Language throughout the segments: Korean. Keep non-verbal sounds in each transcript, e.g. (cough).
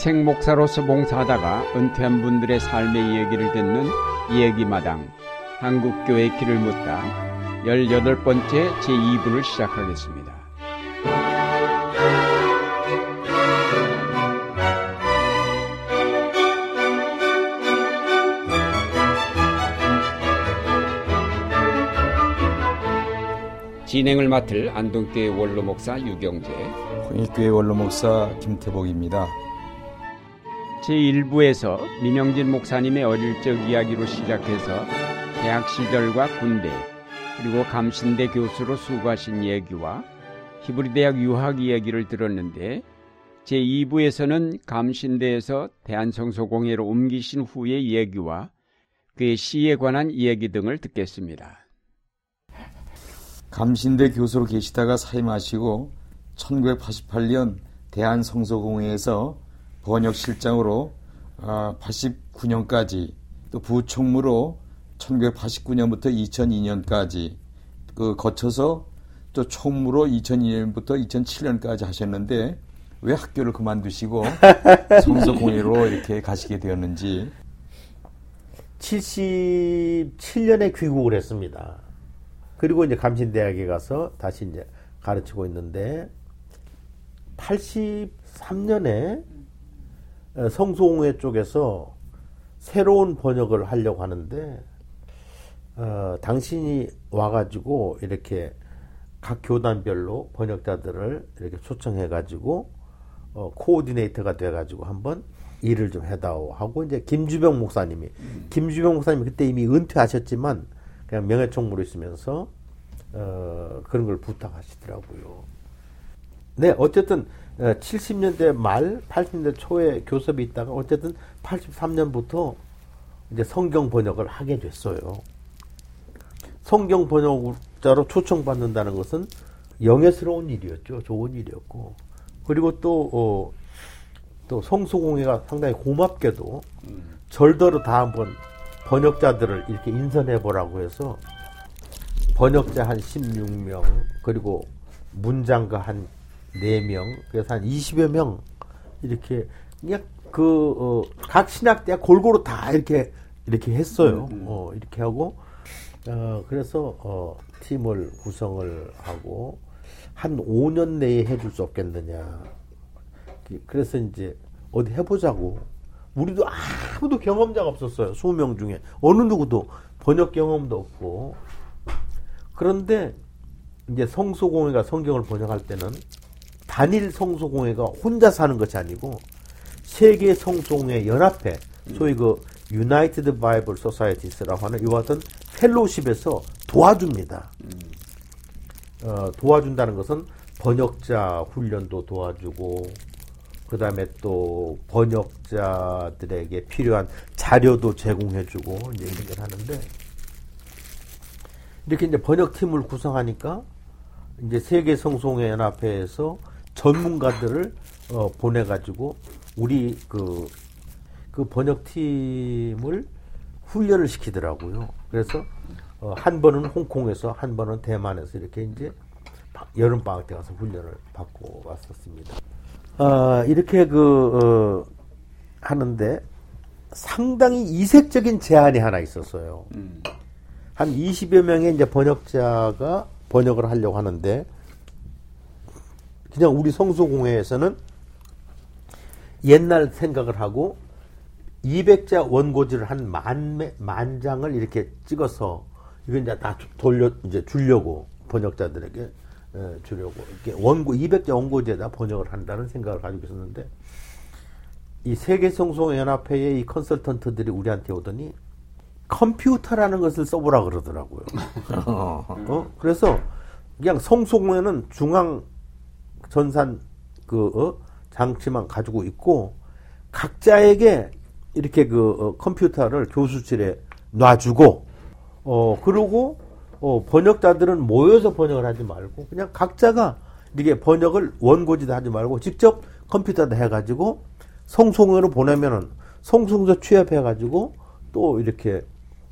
인생 목사로서 봉사하다가 은퇴한 분들의 삶의 이야기를 듣는 이야기마당 한국교회 길을 묻다 18번째 제2부를 시작하겠습니다. 진행을 맡을 안동교회 원로 목사 유경재, 홍익교회 원로 목사 김태복입니다. 제1부에서 민영진 목사님의 어릴 적 이야기로 시작해서 대학 시절과 군대 그리고 감신대 교수로 수고하신 얘기와 히브리 대학 유학 이야기를 들었는데 제2부에서는 감신대에서 대한성소공회로 옮기신 후의 얘기와 그의 시에 관한 이야기 등을 듣겠습니다. 감신대 교수로 계시다가 사임하시고 1988년 대한성서공회에서 번역실장으로 89년까지 또 부총무로 1989년부터 2002년까지 그 거쳐서 또 총무로 2002년부터 2007년까지 하셨는데 왜 학교를 그만두시고 (laughs) 성서공회로 이렇게 가시게 되었는지 77년에 귀국을 했습니다. 그리고 이제 감신대학에 가서 다시 이제 가르치고 있는데 83년에 어, 성소공회 쪽에서 새로운 번역을 하려고 하는데 어, 당신이 와가지고 이렇게 각 교단별로 번역자들을 이렇게 초청해가지고 어, 코오디네이터가 돼가지고 한번 일을 좀 해다오 하고 이제 김주병 목사님이 음. 김주병 목사님이 그때 이미 은퇴하셨지만 그냥 명예총무로 있으면서 어, 그런 걸 부탁하시더라고요. 네, 어쨌든 70년대 어, 말, 80년대 초에 교섭이 있다가 어쨌든 83년부터 이제 성경 번역을 하게 됐어요. 성경 번역자로 초청받는다는 것은 영예스러운 일이었죠. 좋은 일이었고. 그리고 또, 어, 또 성수공회가 상당히 고맙게도 음. 절더러 다 한번 번역자들을 이렇게 인선해 보라고 해서 번역자 한 16명 그리고 문장가 한 4명 그래서 한 20여 명 이렇게 그냥 그각 어, 신학대 골고루 다 이렇게 이렇게 했어요. 음, 음. 어, 이렇게 하고 어, 그래서 어, 팀을 구성을 하고 한 5년 내에 해줄 수 없겠느냐. 그래서 이제 어디 해보자고 우리도 아무도 경험자가 없었어요. 20명 중에. 어느 누구도 번역 경험도 없고. 그런데 이제 성서공회가 성경을 번역할 때는 단일 성서공회가 혼자 하는 것이 아니고 세계 성서공회 연합회, 소위 그 United Bible Societies라고 하는 이와 같은 펠로십에서 도와줍니다. 어, 도와준다는 것은 번역자 훈련도 도와주고 그 다음에 또 번역자들에게 필요한 자료도 제공해주고 이제 이런 걸 하는데 이렇게 이제 번역팀을 구성하니까 이제 세계 성송회 연합회에서 전문가들을 어, 보내가지고 우리 그, 그 번역팀을 훈련을 시키더라고요. 그래서 어, 한 번은 홍콩에서 한 번은 대만에서 이렇게 이제 여름 방학 때 가서 훈련을 받고 왔었습니다. 어, 이렇게 그, 어, 하는데 상당히 이색적인 제안이 하나 있었어요. 음. 한 20여 명의 이제 번역자가 번역을 하려고 하는데, 그냥 우리 성수공회에서는 옛날 생각을 하고 200자 원고지를 한 만, 만 장을 이렇게 찍어서 이건 이제 다 돌려, 이제 주려고 번역자들에게 예, 주려고 이렇게 원고 200자 원고지에다 번역을 한다는 생각을 가지고 있었는데 이 세계성소연합회의 이 컨설턴트들이 우리한테 오더니 컴퓨터라는 것을 써보라 그러더라고요. (laughs) 어? 그래서 그냥 성소공회는 중앙 전산 그 어? 장치만 가지고 있고 각자에게 이렇게 그 어, 컴퓨터를 교수실에 놔주고 어 그리고 어, 번역자들은 모여서 번역을 하지 말고 그냥 각자가 이렇게 번역을 원고지도 하지 말고 직접 컴퓨터다 해가지고 성송으로 보내면은 성송서 취합해가지고 또 이렇게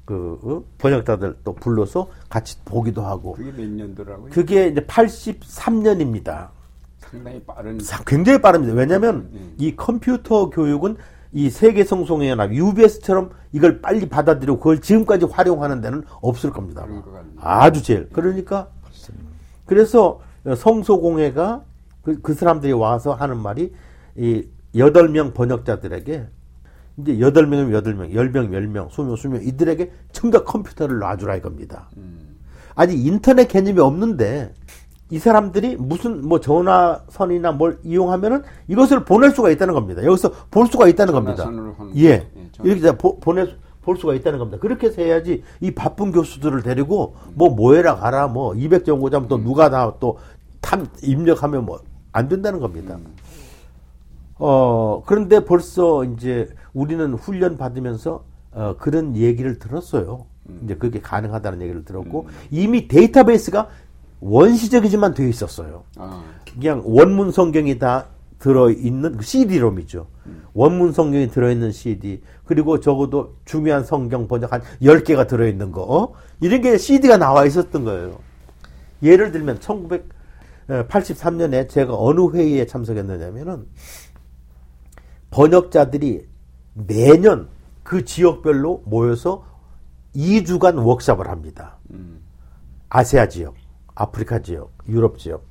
그 어? 번역자들 또 불러서 같이 보기도 하고 그게 몇 년도라고요? 그게 이제 83년입니다. 상당히 빠른. 굉장히 빠릅니다. 왜냐하면 음. 이 컴퓨터 교육은 이 세계 성송회나 UBS처럼 이걸 빨리 받아들이고 그걸 지금까지 활용하는 데는 없을 겁니다. 아주 제일. 그러니까 그래서 성소공회가 그, 그 사람들이 와서 하는 말이 이 여덟 명 번역자들에게 이제 여덟 명이면 여덟 명, 열 명, 열 명, 수명, 수명 이들에게 전부 다 컴퓨터를 놔주라 이겁니다. 음. 아직 인터넷 개념이 없는데 이 사람들이 무슨 뭐 전화선이나 뭘 이용하면은 이것을 보낼 수가 있다는 겁니다. 여기서 볼 수가 있다는 겁니다. 예. 예 이렇게 보, 보내 볼 수가 있다는 겁니다. 그렇게 해서 해야지 이 바쁜 교수들을 데리고 뭐 모해라 가라 뭐 200정거자면 또 음. 누가 다 또 탐 입력하면 뭐 안 된다는 겁니다. 음. 어 그런데 벌써 이제 우리는 훈련 받으면서 어 그런 얘기를 들었어요. 음. 이제 그게 가능하다는 얘기를 들었고 이미 데이터베이스가 원시적이지만 되어 있었어요. 아. 그냥 원문 성경이 다 들어있는 그 CD-롬이죠. 음. 원문 성경이 들어있는 CD, 그리고 적어도 중요한 성경 번역 한 10개가 들어있는 거, 어? 이런 게 CD가 나와 있었던 거예요. 예를 들면 1983년에 제가 어느 회의에 참석했느냐면은 번역자들이 매년 그 지역별로 모여서 2주간 워크샵을 합니다. 음. 아시아 지역. 아프리카 지역, 유럽 지역,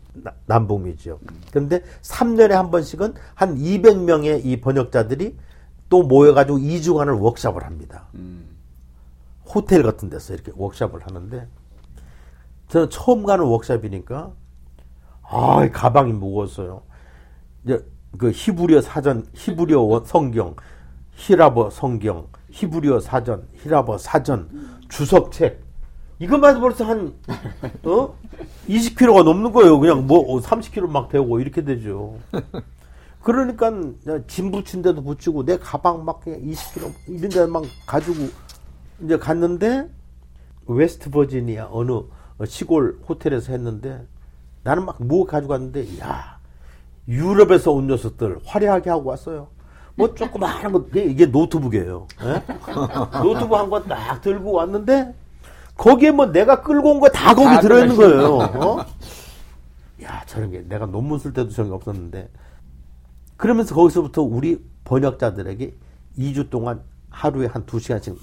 남북미 지역. 그런데 3년에 한 번씩은 한 200명의 이 번역자들이 또 모여가지고 2주간을 워크샵을 합니다. 음. 호텔 같은 데서 이렇게 워크샵을 하는데 저는 처음 가는 워크샵이니까 아, 가방이 무거웠어요. 이제 그 히브리어 사전, 히브리어 성경, 히라버 성경, 히브리어 사전, 히라버 사전, 주석책 이것만 해도 벌써 한, 어? 20kg가 넘는 거예요. 그냥 뭐 30kg 막 태우고 이렇게 되죠. 그러니까 짐 붙인 데도 붙이고 내 가방 막 20kg 이런 데막 가지고 이제 갔는데 웨스트 버지니아 어느 시골 호텔에서 했는데 나는 막 뭐 가지고 갔는데 야 유럽에서 온 녀석들 화려하게 하고 왔어요. 뭐 조그마한 거 이게 노트북이에요. 예? 노트북 하나 딱 들고 왔는데 거기에 뭐 내가 끌고 온 거 다 거기 들어있는 거예요. 어? 야, 저런 게 내가 논문 쓸 때도 저런 게 없었는데. 그러면서 거기서부터 우리 번역자들에게 2주 동안 하루에 한 2시간씩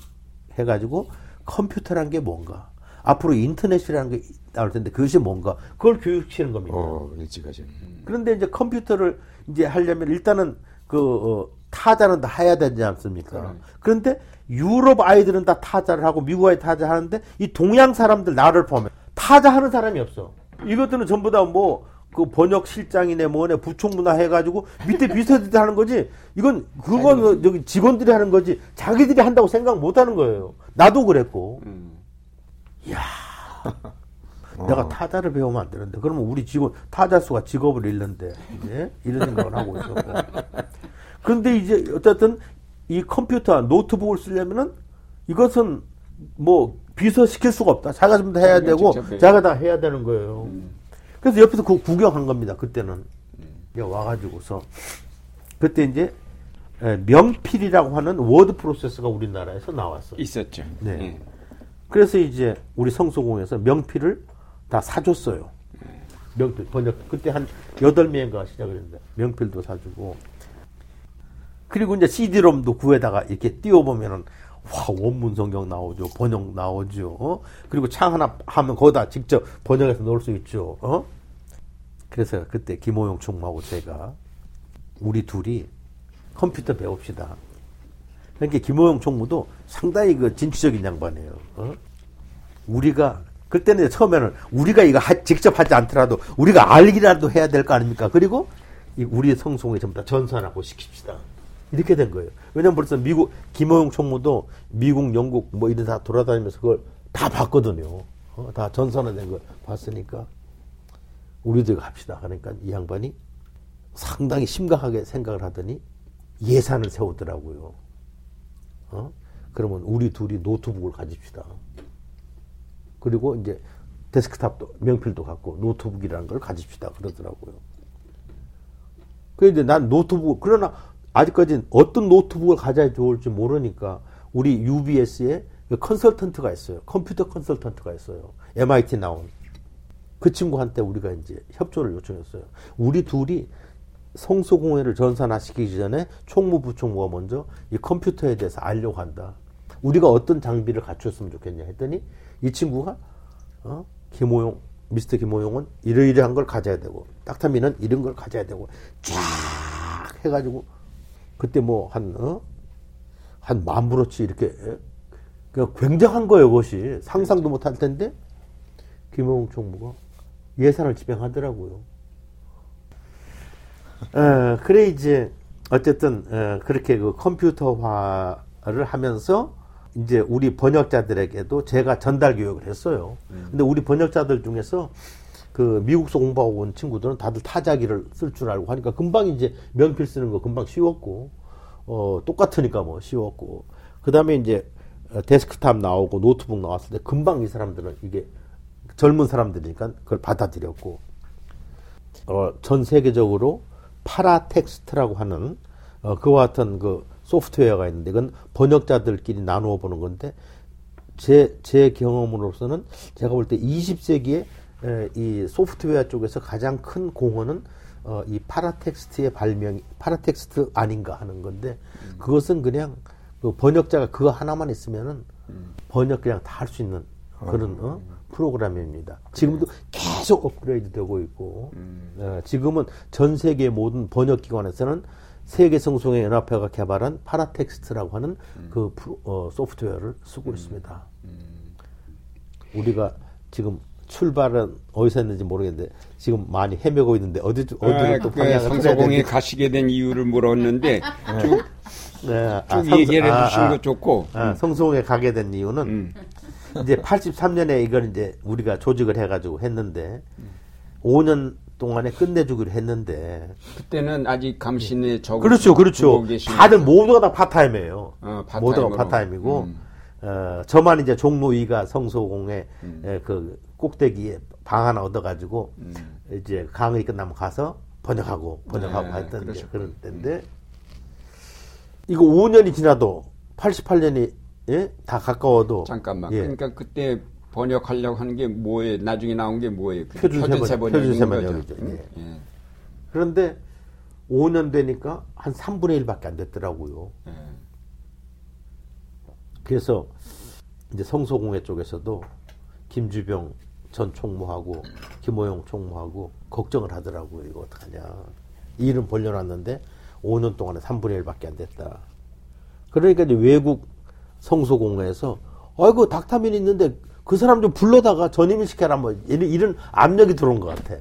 해가지고 컴퓨터란 게 뭔가. 앞으로 인터넷이라는 게 나올 텐데 그것이 뭔가. 그걸 교육시키는 겁니다. 어, 일찍하죠. 그런데 이제 컴퓨터를 이제 하려면 일단은 그, 어, 타자는 다 해야 되지 않습니까? 그런데 유럽 아이들은 다 타자를 하고 미국 아이 타자 하는데 이 동양 사람들 나를 보면 타자 하는 사람이 없어. 이것들은 전부 다 뭐 그 번역 실장이네 뭐네 부총무나 해가지고 밑에 비서들이 하는 거지. 이건 그건 여기 직원들이 하는 거지. 자기들이 한다고 생각 못 하는 거예요. 나도 그랬고. 음. 야 내가 어. 타자를 배우면 안 되는데 그러면 우리 직원 타자 수가 직업을 잃는데 이제 이런 생각을 하고 있었고. (laughs) 그런데 이제 어쨌든 이 컴퓨터, 노트북을 쓰려면은 이것은 뭐 비서시킬 수가 없다. 자가 좀다 해야 되고 자가 다 해야 되는 거예요. 음. 그래서 옆에서 그 구경한 겁니다. 그때는 음. 와가지고서 그때 이제 명필이라고 하는 워드 프로세서가 우리나라에서 나왔어요. 있었죠. 네. 음. 그래서 이제 우리 성서공회에서 명필을 다 사줬어요. 명필 번역 그때 한 여덟 명인가 시작을 했는데 명필도 사주고 그리고 이제 CD롬도 거기에다가 이렇게 띄워보면은 와 원문 성경 나오죠 번역 나오죠 어? 그리고 창 하나 하면 거기다 직접 번역해서 넣을 수 있죠 어? 그래서 그때 김호용 총무하고 제가 우리 둘이 컴퓨터 배웁시다 그러니까 김호용 총무도 상당히 그 진취적인 양반이에요 어? 우리가 그때는 처음에는 우리가 이거 하, 직접 하지 않더라도 우리가 알기라도 해야 될 거 아닙니까 그리고 우리 성송에 전부 다 전산하고 시킵시다 이렇게 된 거예요. 왜냐면 벌써 미국, 김호용 총무도 미국, 영국 뭐 이런 다 돌아다니면서 그걸 다 봤거든요. 어, 다 전산화된 걸 봤으니까 우리도 갑시다. 그러니까 이 양반이 상당히 심각하게 생각을 하더니 예산을 세우더라고요. 어? 그러면 우리 둘이 노트북을 가집시다. 그리고 이제 데스크탑도 명필도 갖고 노트북이라는 걸 가집시다 그러더라고요. 그런데 난 노트북 그러나 아직까지는 어떤 노트북을 가져야 좋을지 모르니까 우리 UBS에 컨설턴트가 있어요. 컴퓨터 컨설턴트가 있어요. MIT 나온. 그 친구한테 우리가 이제 협조를 요청했어요. 우리 둘이 성소공회를 전산화시키기 전에 총무부총무가 먼저 이 컴퓨터에 대해서 알려고 한다. 우리가 어떤 장비를 갖추었으면 좋겠냐 했더니 이 친구가 어? 김호용 미스터 김호용은 이러이러한 걸 가져야 되고 딱타미는 이런 걸 가져야 되고 쫙 해가지고 그때 뭐 한 어? 한 만불어치 이렇게 그 굉장한 거예요 그것이 상상도 못 할 텐데 김호용 총무가 예산을 집행하더라고요. 어, 그래 이제 어쨌든 어, 그렇게 그 컴퓨터화를 하면서 이제 우리 번역자들에게도 제가 전달 교육을 했어요. 근데 우리 번역자들 중에서 그 미국서 공부하고 온 친구들은 다들 타자기를 쓸 줄 알고 하니까 금방 이제 명필 쓰는 거 금방 쉬웠고 어 똑같으니까 뭐 쉬웠고. 그다음에 이제 어, 데스크탑 나오고 노트북 나왔을 때 금방 이 사람들은 이게 젊은 사람들이니까 그걸 받아들였고. 어, 전 세계적으로 Paratext라고 하는 어, 그와 같은 그 소프트웨어가 있는데 이건 번역자들끼리 나누어 보는 건데 제, 제 경험으로서는 제가 볼 때 20세기에 에, 이 소프트웨어 쪽에서 가장 큰 공헌은 어, 이 Paratext의 발명, Paratext 아닌가 하는 건데 그것은 그냥 그 번역자가 그거 하나만 있으면은 번역 그냥 다 할 수 있는 그런 어? 프로그램입니다. 지금도 계속 업그레이드 되고 있고 어, 지금은 전 세계 모든 번역 기관에서는 세계 성서공회 연합회가 개발한 Paratext라고 하는 그 프로, 어, 소프트웨어를 쓰고 있습니다. 우리가 지금 출발은 어디서 했는지 모르겠는데 지금 많이 헤매고 있는데 어디 어디로 아, 또그 방향을 성서공에 틀어야 가시게 된 이유를 물었는데 (laughs) 쭉, 네, 쭉 아, 얘기를 아, 해주신 아, 거 좋고 아, 성송에 가게 된 이유는 음. 이제 83년에 이걸 이제 우리가 조직을 해가지고 했는데 5년 동안에 끝내주기로 했는데 그때는 아직 감신에 적응 그렇죠, 그렇죠. 다들 모두가 다 파트타임이에요. 어, 모두가 파트타임으로. 파트타임이고 음. 어, 저만 이제 종로 2가 성서공회에 음. 에, 그 꼭대기에 방 하나 얻어가지고 이제 강의 끝나면 가서 번역하고 번역하고 네, 했던 그러셨군요. 그런 때인데 이거 5년이 지나도 88년이 예? 다 가까워도 잠깐만. 예. 그러니까 그때 번역하려고 하는 게 뭐예요? 나중에 나온 게 뭐예요? 그 표준새 번- 번역인 표준새. 번역이죠. 응? 예. 예. 그런데 5년 되니까 한 3분의 1밖에 안 됐더라고요. 예. 그래서 이제 성소공회 쪽에서도 김주병 전 총무하고 김호영 총무하고 걱정을 하더라고요. 이거 어떡하냐. 이 일은 벌려놨는데 5년 동안에 3분의 1밖에 안 됐다. 그러니까 이제 외국 성소공회에서 아이고 닥타민 있는데 그 사람 좀 불러다가 전임을 시켜라 뭐 이런, 이런 압력이 들어온 것 같아.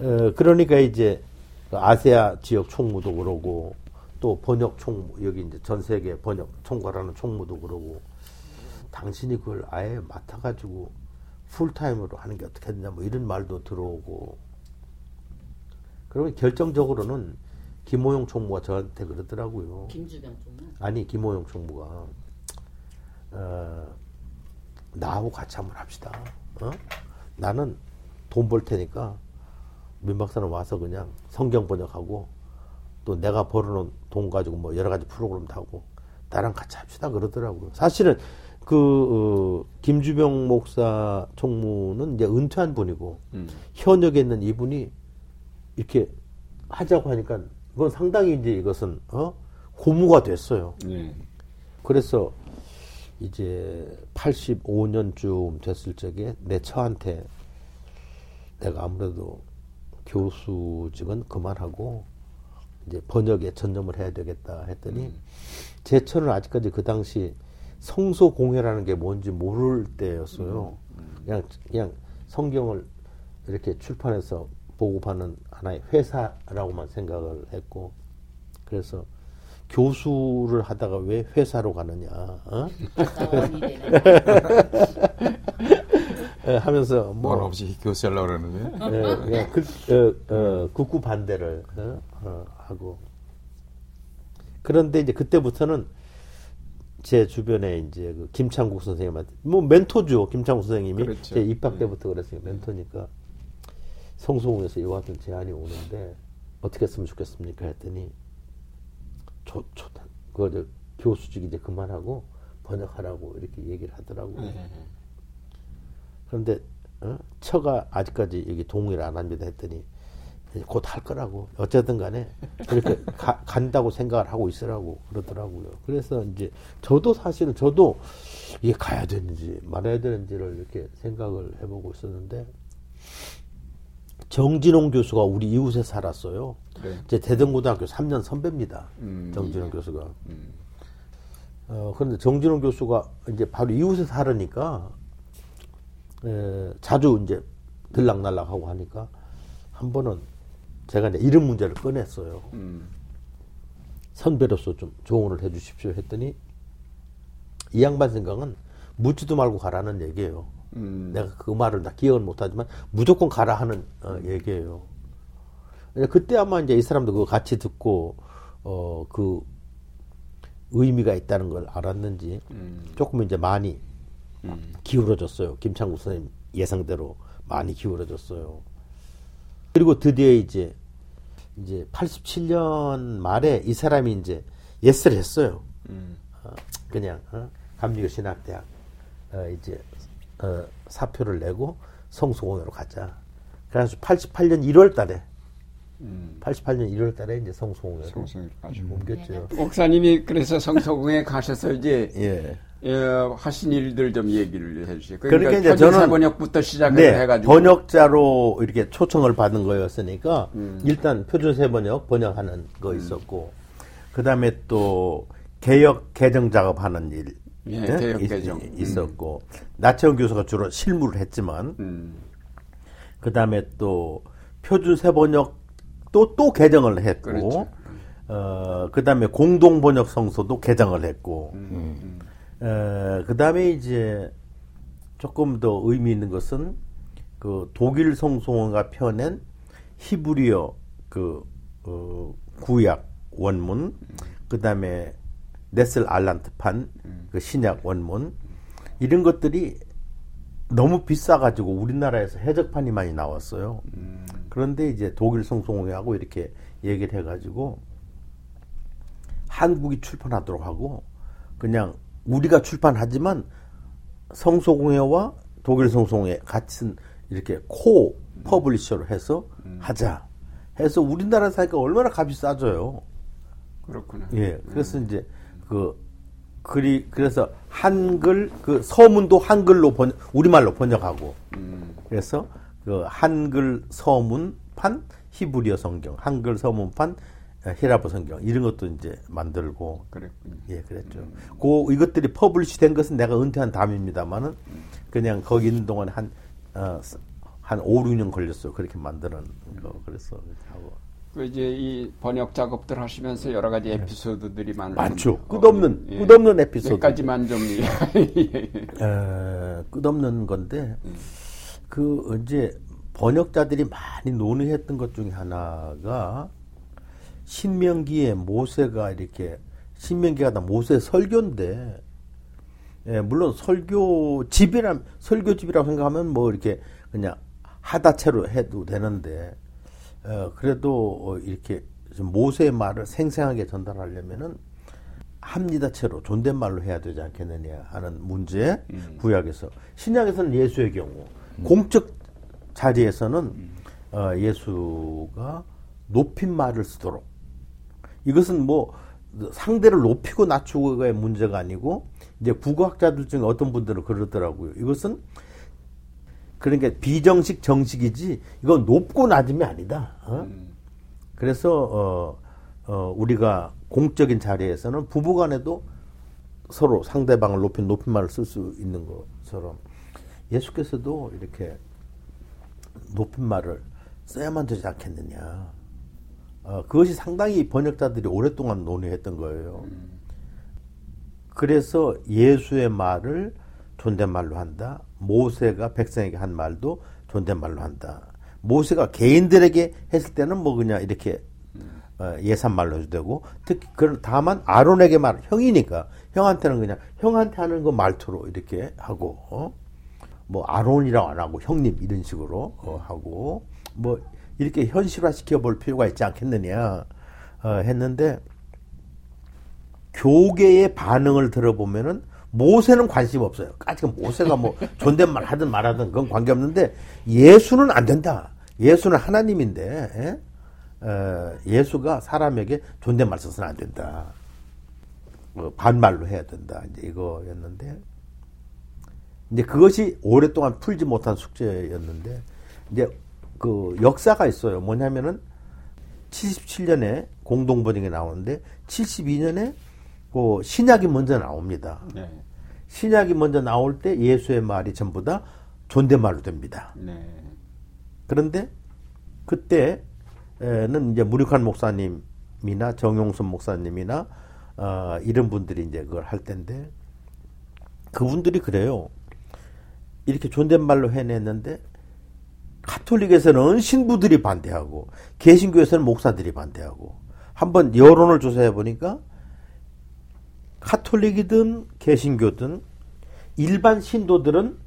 어, 그러니까 이제 그 아세아 지역 총무도 그러고 또 번역 총무 여기 이제 전 세계 번역 총괄하는 총무도 그러고 당신이 그걸 아예 맡아가지고 풀타임으로 하는 게 어떻게 되냐 뭐 이런 말도 들어오고 그러면 결정적으로는 김호용 총무가 저한테 그러더라고요. 김주병 총무. 아니 김호용 총무가 어, 나하고 같이 한번 합시다. 어? 나는 돈 벌 테니까 민 박사는 와서 그냥 성경 번역하고 또 내가 벌어놓은 돈 가지고 뭐 여러 가지 프로그램도 하고 나랑 같이 합시다 그러더라고요. 사실은 그 어, 김주병 목사 총무는 이제 은퇴한 분이고 음. 현역에 있는 이분이 이렇게 하자고 하니까 그건 상당히 이제 이것은 어 고무가 됐어요. 예. 그래서 이제 85년쯤 됐을 적에 내 처한테 내가 아무래도 교수직은 그만하고 이제 번역에 전념을 해야 되겠다 했더니 제 처는 아직까지 그 당시 성소 공회라는 게 뭔지 모를 때였어요. 그냥 그냥 성경을 이렇게 출판해서 보급하는 하나의 회사라고만 생각을 했고 그래서 교수를 하다가 왜 회사로 가느냐 어? (laughs) 예, 하면서 뭐뭐 없이 교수하려고 그러는데. 예, 그냥 극, 어, 어, 극구 반대를 어, 어, 하고 그런데 이제 그때부터는 제 주변에 이제 그 김창국 선생님한테 뭐 멘토죠 김창국 선생님이 그렇죠. 제 입학 때부터 그랬어요 멘토니까 성소공에서 이와 같은 제안이 오는데 어떻게 했으면 좋겠습니까 했더니 좋 좋다 그거 저 교수직 이제 그만하고 번역하라고 이렇게 얘기를 하더라고요. 예. 그런데 어? 처가 아직까지 여기 동의를 안 합니다 했더니 곧 할 거라고 어쨌든 간에 그렇게 (laughs) 가- 간다고 생각을 하고 있으라고 그러더라고요. 그래서 이제 저도 사실은 저도 이게 가야 되는지 말아야 되는지를 이렇게 생각을 해보고 있었는데 정진홍 교수가 우리 이웃에 살았어요. 네. 제 대전고등학교 3년 선배입니다. 음. 정진홍 교수가. 어, 그런데 정진홍 교수가 이제 바로 이웃에 살으니까, 에, 자주 이제 들락날락하고 하니까, 한 번은 제가 이제 이름 문제를 꺼냈어요. 음. 선배로서 좀 조언을 해 주십시오 했더니, 이 양반 생각은 묻지도 말고 가라는 얘기예요. 음. 내가 그 말을 다 기억은 못하지만 무조건 가라 하는 어, 얘기예요. 근데 그때 아마 이제 이 사람도 그거 같이 듣고 어 그 의미가 있다는 걸 알았는지 음. 조금 이제 많이 음. 기울어졌어요. 김창국 선생님 예상대로 많이 기울어졌어요. 그리고 드디어 이제 이제 87년 말에 이 사람이 이제 예스를 했어요. 음. 어, 그냥 어? 감리교 신학대학 어, 이제 어, 사표를 내고 성수공회로 가자. 그래서 88년 1월달에 음. 88년 1월달에 이제 성수공회로 성수공회로 가시고. 옮겼죠. 목사님이 그래서 성서공에 가셔서 이제 예. 예, 하신 일들 좀 얘기를 해주세요. 그러니까 이제 표준 저는- 세번역부터 시작해서 네, 해가지고 번역자로 이렇게 초청을 받은 거였으니까 음. 일단 표준 세 번역 번역하는 거 있었고 그 다음에 또 개혁 개정 작업하는 일 예, 예? 개혁 있- 개정. 있었고 나채원 교수가 주로 실무를 했지만 음. 그 다음에 또 표준 세 번역 또또 개정을 했고 그렇죠. 어, 그 다음에 공동 번역 성소도 개정을 했고 음. 어, 그 다음에 이제 조금 더 의미 있는 것은 그 독일 성송원가 펴낸 히브리어 그 어, 구약 원문, 그 다음에 네슬 알란트판 그 신약 원문 이런 것들이 너무 비싸가지고 우리나라에서 해적판이 많이 나왔어요. 그런데 이제 독일 성서공회하고 이렇게 얘기를 해가지고 한국이 출판하도록 하고 그냥 우리가 출판하지만 성서공회와 독일 성서공회 같은 이렇게 co-publisher로 해서 하자 해서 우리나라 사니까 얼마나 값이 싸져요. 그렇구나. 예, 그래서 이제 그 그리 그래서 한글 그 서문도 한글로 번 우리말로 번역하고 음. 그래서 그 한글 서문판 히브리어 성경, 한글 서문판 어, 희랍어 성경 이런 것도 이제 만들고 그랬군요. 예, 그랬죠. 그 이것들이 publish 된 것은 내가 은퇴한 다음입니다만은 그냥 거기 있는 동안에 한 어, 한 5, 6년 걸렸어요. 그렇게 만드는 거. 그래서 하고 그 이제 이 번역 작업들 하시면서 여러 가지 에피소드들이 많을 네. 많죠. 텐데. 끝없는 예. 끝없는 에피소드. 몇 가지만 좀 예. (laughs) 에, 끝없는 건데 그 이제 번역자들이 많이 논의했던 것 중에 하나가 신명기에 모세가 이렇게 신명기가 다 모세 설교인데 예, 물론 설교 집이라 설교 집이라고 생각하면 뭐 이렇게 그냥 하다채로 해도 되는데 어, 그래도 어, 이렇게 좀 모세의 말을 생생하게 전달하려면은 합니다체로 존댓말로 해야 되지 않겠느냐 하는 문제 구약에서. 신약에서는 예수의 경우 공적 자리에서는 어, 예수가 높임 말을 쓰도록 이것은 뭐 상대를 높이고 낮추고의 문제가 아니고 이제 국어학자들 중에 어떤 분들은 그러더라고요. 이것은 그러니까 비정식 정식이지 이건 높고 낮음이 아니다. 어? 그래서 어, 어, 우리가 공적인 자리에서는 부부간에도 서로 상대방을 높인 높임말을 쓸 수 있는 것처럼 예수께서도 이렇게 높임말을 써야만 되지 않겠느냐. 어, 그것이 상당히 번역자들이 오랫동안 논의했던 거예요. 그래서 예수의 말을 존댓말로 한다. 모세가 백성에게 한 말도 존댓말로 한다. 모세가 개인들에게 했을 때는 뭐 그냥 이렇게 어, 예산말로 해도 되고 특히 그런 다만 아론에게 말 형이니까 형한테는 그냥 형한테 하는 거 말투로 이렇게 하고 어? 뭐 아론이라고 안 하고 형님 이런 식으로 어, 하고 뭐 이렇게 현실화 시켜 볼 필요가 있지 않겠느냐 어, 했는데 교계의 반응을 들어보면은 모세는 관심 없어요. 아직 모세가 뭐 (laughs) 존댓말 하든 말하든 그건 관계 없는데 예수는 안 된다. 예수는 하나님인데 예? 어, 예수가 사람에게 존댓말 써서는 안 된다. 어, 반말로 해야 된다. 이제 이거였는데 이제 그것이 오랫동안 풀지 못한 숙제였는데 이제 그 역사가 있어요. 뭐냐면은 77년에 공동 번역이 나오는데 72년에 그 신약이 먼저 나옵니다. 네. 신약이 먼저 나올 때 예수의 말이 전부 다 존댓말로 됩니다. 네. 그런데 그때는 이제 무력한 목사님이나 정용선 목사님이나 어, 이런 분들이 이제 그걸 할 텐데 그분들이 그래요. 이렇게 존댓말로 해냈는데 카톨릭에서는 신부들이 반대하고 개신교에서는 목사들이 반대하고 한번 여론을 조사해 보니까 카톨릭이든 개신교든 일반 신도들은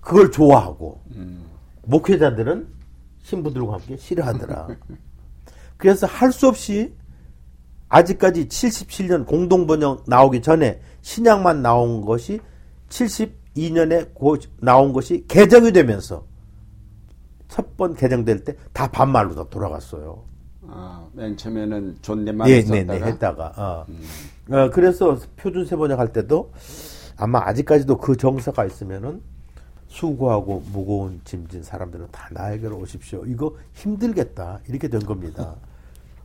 그걸 좋아하고 목회자들은 신부들과 함께 싫어하더라. (laughs) 그래서 할 수 없이 아직까지 77년 공동번역 나오기 전에 신약만 나온 것이 72년에 나온 것이 개정이 되면서 첫 번 개정될 때 다 반말로 다 돌아갔어요. 아, 맨 처음에는 존댓말 네, 썼다가 네, 네, 했다가. 어. 어, 그래서 표준 세번역 할 때도 아마 아직까지도 그 정서가 있으면은 수고하고 무거운 짐진 사람들은 다 나에게로 오십시오. 이거 힘들겠다. 이렇게 된 겁니다.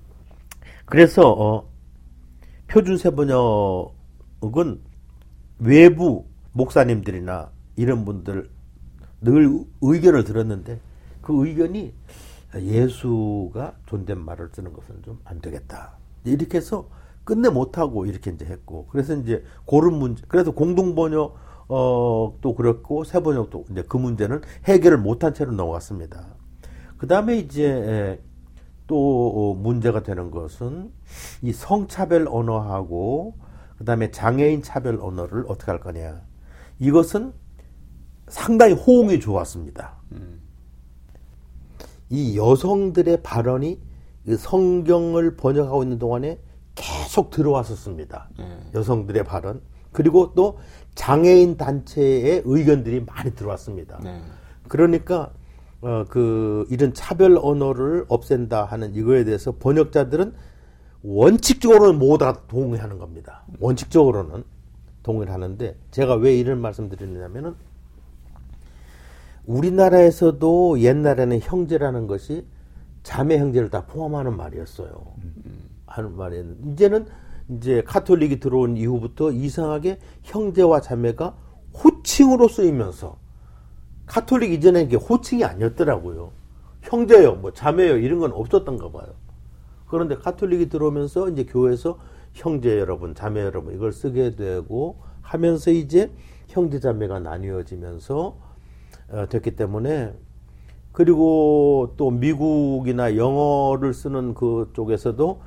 (laughs) 그래서 어, 표준 세번역은 외부 목사님들이나 이런 분들 늘 의견을 들었는데 그 의견이 예수가 존댓말을 쓰는 것은 좀 안 되겠다. 이렇게 해서 끝내 못하고 이렇게 이제 했고 그래서 이제 고른 문제 그래서 공동번역 어또 그렇고 세번역도 이제 그 문제는 해결을 못한 채로 넘어갔습니다. 그 다음에 이제 또 문제가 되는 것은 이 성차별 언어하고 그 다음에 장애인 차별 언어를 어떻게 할 거냐. 이것은 상당히 호응이 좋았습니다. 이 여성들의 발언이 성경을 번역하고 있는 동안에 계속 들어왔었습니다. 여성들의 발언. 그리고 또 장애인 단체의 의견들이 많이 들어왔습니다. 네. 그러니까 어, 그 이런 차별 언어를 없앤다 하는 이거에 대해서 번역자들은 원칙적으로는 모두 다 동의하는 겁니다. 원칙적으로는 동의를 하는데 제가 왜 이런 말씀 드리느냐면은 우리나라에서도 옛날에는 형제라는 것이 자매 형제를 다 포함하는 말이었어요. 하는 말이었는데 이제는 이제 카톨릭이 들어온 이후부터 이상하게 형제와 자매가 호칭으로 쓰이면서 카톨릭 이전에 이게 호칭이 아니었더라고요. 형제요, 뭐 자매요 이런 건 없었던가 봐요. 그런데 카톨릭이 들어오면서 이제 교회에서 형제 여러분, 자매 여러분 이걸 쓰게 되고 하면서 이제 형제 자매가 나뉘어지면서 어, 됐기 때문에 그리고 또 미국이나 영어를 쓰는 그 쪽에서도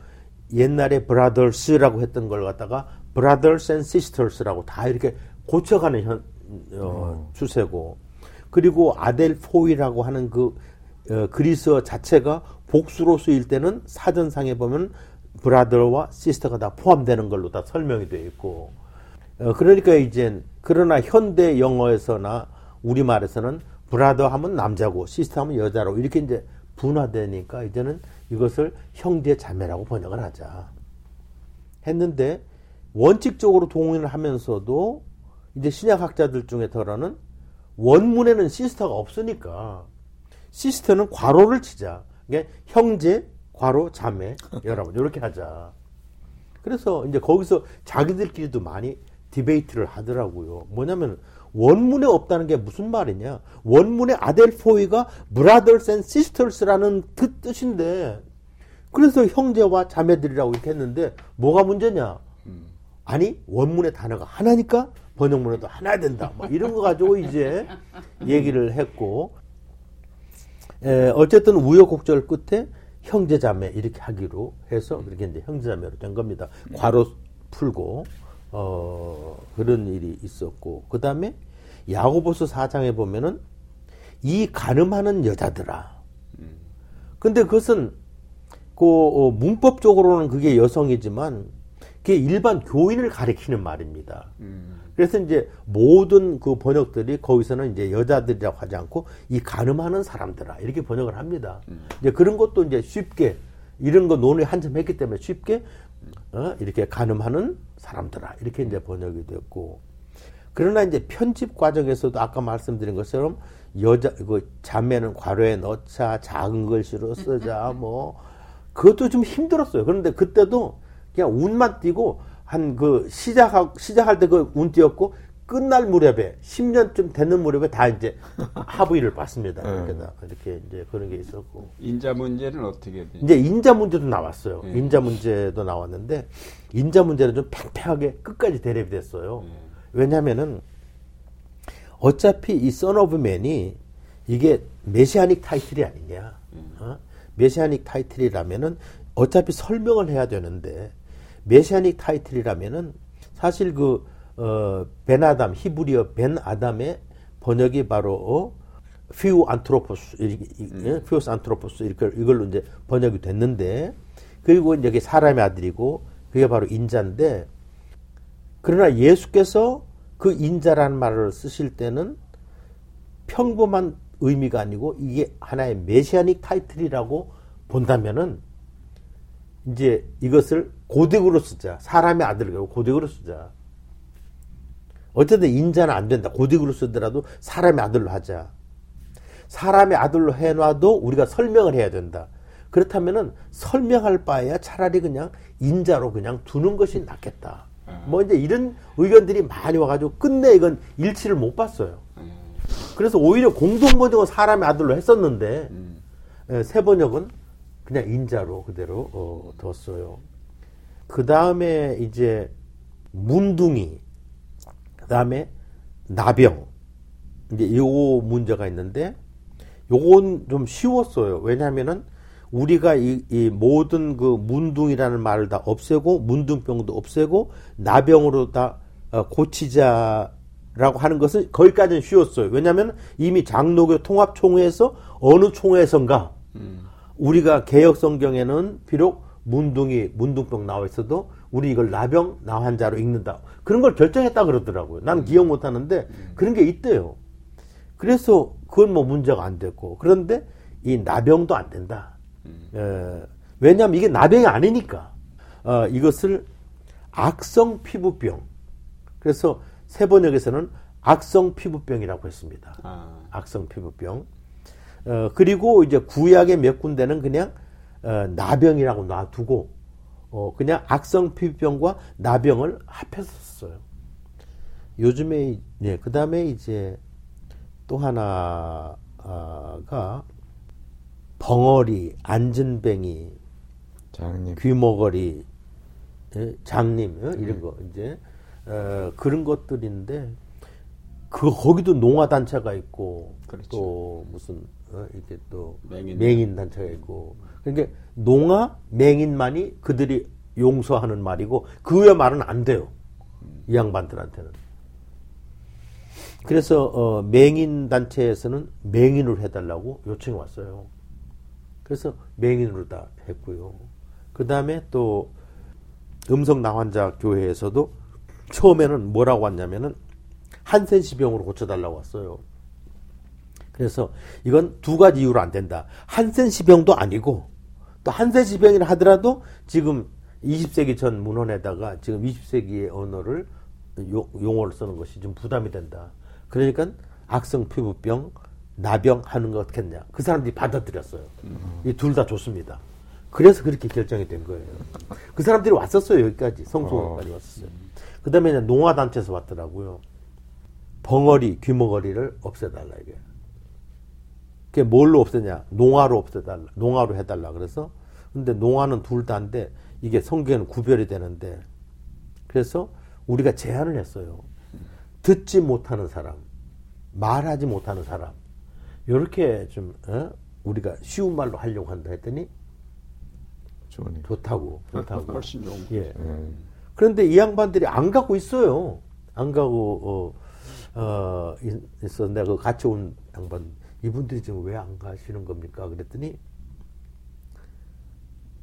옛날에 brothers라고 했던 걸 갖다가 brothers and sisters라고 다 이렇게 고쳐가는 현, 어, 추세고 그리고 αδελφοί라고 하는 그 어, 그리스어 자체가 복수로 쓰일 때는 사전상에 보면 brother와 sister가 다 포함되는 걸로 다 설명이 되어 있고 어, 그러니까 이제 그러나 현대 영어에서나 우리말에서는 brother 하면 남자고 sister 하면 여자로 이렇게 이제 분화되니까 이제는 이것을 형제 자매라고 번역을 하자 했는데 원칙적으로 동의를 하면서도 이제 신약학자들 중에 더러는 원문에는 sister가 없으니까 sister는 괄호를 치자. 그러니까 형제, 괄호, 자매, (laughs) 여러분 이렇게 하자. 그래서 이제 거기서 자기들끼리도 많이 debate를 하더라고요. 뭐냐면 원문에 없다는 게 무슨 말이냐? 원문에 αδελφοί가 brothers and sisters라는 그 뜻인데 그래서 형제와 자매들이라고 이렇게 했는데 뭐가 문제냐? 아니 원문의 단어가 하나니까 번역문에도 하나 된다. 뭐 이런 거 가지고 이제 얘기를 했고 에, 어쨌든 우여곡절 끝에 형제자매 이렇게 하기로 해서 그렇게 이제 형제자매로 된 겁니다. 괄호 풀고 어, 그런 일이 있었고 그 다음에 야고보서 4장에 보면은 이 가늠하는 여자들아. 근데 그것은 그 어, 문법적으로는 그게 여성이지만 그게 일반 교인을 가리키는 말입니다. 음. 그래서 이제 모든 그 번역들이 거기서는 이제 여자들이라고 하지 않고 이 가늠하는 사람들아 이렇게 번역을 합니다. 이제 그런 것도 이제 쉽게 이런 거 논의 한참 했기 때문에 쉽게 어, 이렇게 가늠하는 사람들아 이렇게 이제 번역이 됐고 그러나 이제 편집 과정에서도 아까 말씀드린 것처럼 여자 그 자매는 괄호에 넣자 작은 글씨로 쓰자 뭐 그것도 좀 힘들었어요. 그런데 그때도 그냥 운만 띄고 한 그 시작하 시작할 때 그 운 띄었고 끝날 무렵에 10년쯤 되는 무렵에 다 이제 합의를 봤습니다. 이렇게 다 이렇게 이제 그런 게 있었고 인자 문제는 어떻게 되죠? 이제 인자 문제도 나왔어요. 네. 인자 문제도 나왔는데 인자 문제는 좀 팽팽하게 끝까지 대립이 됐어요. 왜냐하면은 어차피 이 Son of Man이 이게 Messianic title이 아니냐. 어? Messianic title이라면은 어차피 설명을 해야 되는데 Messianic title이라면은 사실 그 어, בן אדם 히브리어 בן אדם의 번역이 바로 어, υιός ανθρώπου 이렇게 υιός ανθρώπου 이렇게 이걸로 이제 번역이 됐는데 그리고 이제 사람의 아들이고 그게 바로 인자인데 그러나 예수께서 그 인자라는 말을 쓰실 때는 평범한 의미가 아니고 이게 하나의 메시아닉 타이틀이라고 본다면은 이제 이것을 고딕으로 쓰자. 사람의 아들을 고딕으로 쓰자. 어쨌든 인자는 안 된다. 고딕으로 쓰더라도 사람의 아들로 하자. 사람의 아들로 해놔도 우리가 설명을 해야 된다. 그렇다면은 설명할 바에야 차라리 그냥 인자로 그냥 두는 것이 낫겠다. 뭐 이제 이런 의견들이 많이 와가지고 끝내 이건 일치를 못 봤어요. 그래서 오히려 공동 번역은 사람의 아들로 했었는데 예, 새 번역은 그냥 인자로 그대로 어, 뒀어요. 그 다음에 이제 문둥이, 그 다음에 나병, 이제 요 문제가 있는데 요건 좀 쉬웠어요. 왜냐하면은 우리가 이, 이 모든 그 문둥이라는 말을 다 없애고 문둥병도 없애고 나병으로 다 어, 고치자라고 하는 것은 거기까지는 쉬웠어요. 왜냐하면 이미 장로교 통합총회에서 어느 총회에선가 우리가 개혁 성경에는 비록 문둥이 문둥병 나와 있어도 우리 이걸 나병 나환자로 읽는다. 그런 걸 결정했다 그러더라고요. 난 기억 못 하는데 그런 게 있대요. 그래서 그건 뭐 문제가 안 됐고 그런데 이 나병도 안 된다. 에, 왜냐하면 이게 나병이 아니니까 어, 이것을 악성 피부병. 그래서 세 번역에서는 악성 피부병이라고 했습니다. 아, 악성 피부병. 어, 그리고 이제 구약의 몇 군데는 그냥 어, 나병이라고 놔두고 어, 그냥 악성 피부병과 나병을 합해서 썼어요. 요즘에 네, 그다음에 이제 또 하나가 벙어리, 안전뱅이, 장님. 귀머거리, 예, 장님 어, 이런 거 이제 어, 그런 것들인데 그 거기도 농화 단체가 있고 그렇죠. 또 무슨 어, 이렇게 또 맹인. 맹인 단체가 있고 그러니까 농화 맹인만이 그들이 용서하는 말이고 그 외 말은 안 돼요 이 양반들한테는 그래서 어, 맹인 단체에서는 맹인으로 해달라고 요청이 왔어요. 그래서 맹인으로 다 했고요. 그 다음에 또 음성 나환자 교회에서도 처음에는 뭐라고 왔냐면은 한센시 병으로 고쳐달라고 왔어요. 그래서 이건 두 가지 이유로 안 된다. 한센시 병도 아니고 또 한센시 병이라 하더라도 지금 20세기 전 문헌에다가 지금 20세기의 언어를 용, 용어를 쓰는 것이 좀 부담이 된다. 그러니까 악성 피부병, 나병 하는 거 어떻겠냐. 그 사람들이 받아들였어요. 이 둘 다 좋습니다. 그래서 그렇게 결정이 된 거예요. 그 사람들이 왔었어요, 여기까지. 성소까지 왔었어요. 그 다음에 농화단체에서 왔더라고요. 벙어리, 귀머거리를 없애달라, 이게. 그게 뭘로 없애냐? 농화로 없애달라. 농화로 해달라. 그래서, 근데 농화는 둘 다인데, 이게 성경에는 구별이 되는데, 그래서 우리가 제안을 했어요. 듣지 못하는 사람, 말하지 못하는 사람, 이렇게 좀, 어? 우리가 쉬운 말로 하려고 한다 했더니, 좋으네. 좋다고, 좋다고. 훨씬 좋은 거. 예. 음. 그런데 이 양반들이 안 가고 있어요. 안 가고, 어, 어, 있- 있어. 내가 그 같이 온 양반, 이분들이 지금 왜 안 가시는 겁니까? 그랬더니,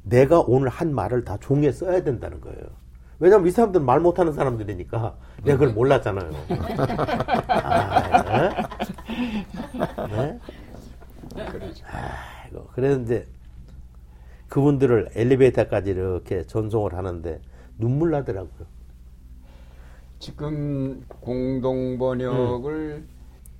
내가 오늘 한 말을 다 종이에 써야 된다는 거예요. 왜냐면 이 사람들은 말 못하는 사람들이니까 내가 그걸 몰랐잖아요. (laughs) 아, 네? 네? 아이고, 그랬는데 그분들을 엘리베이터까지 이렇게 전송을 하는데 눈물 나더라고요. 지금 공동 번역을 음.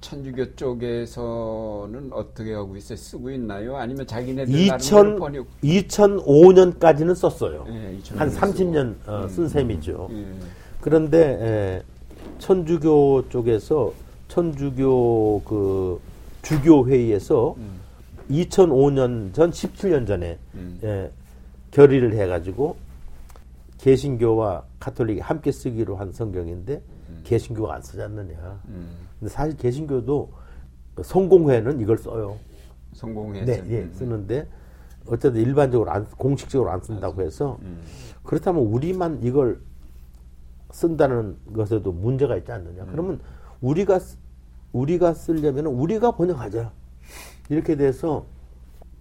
천주교 쪽에서는 어떻게 하고 있어요? 쓰고 있나요? 아니면 자기네들 2000, 나름대로 번역? 2005년까지는 썼어요. 예, 2005한년 30년 어, 쓴 셈이죠. 예. 그런데 에, 천주교 쪽에서 천주교 그 주교 회의에서 2005년 전 17년 전에 음. 예, 결의를 해가지고 개신교와 가톨릭이 함께 쓰기로 한 성경인데 개신교가 안 쓰지 않느냐. 음. 근데 사실 개신교도 성공회는 이걸 써요. 성공해서 네, 예, 쓰는데 어쨌든 일반적으로 안, 공식적으로 안 쓴다고 해서 음. 그렇다면 우리만 이걸 쓴다는 것에도 문제가 있지 않느냐? 그러면 우리가 쓰- 우리가 쓰려면 우리가 번역하자 이렇게 돼서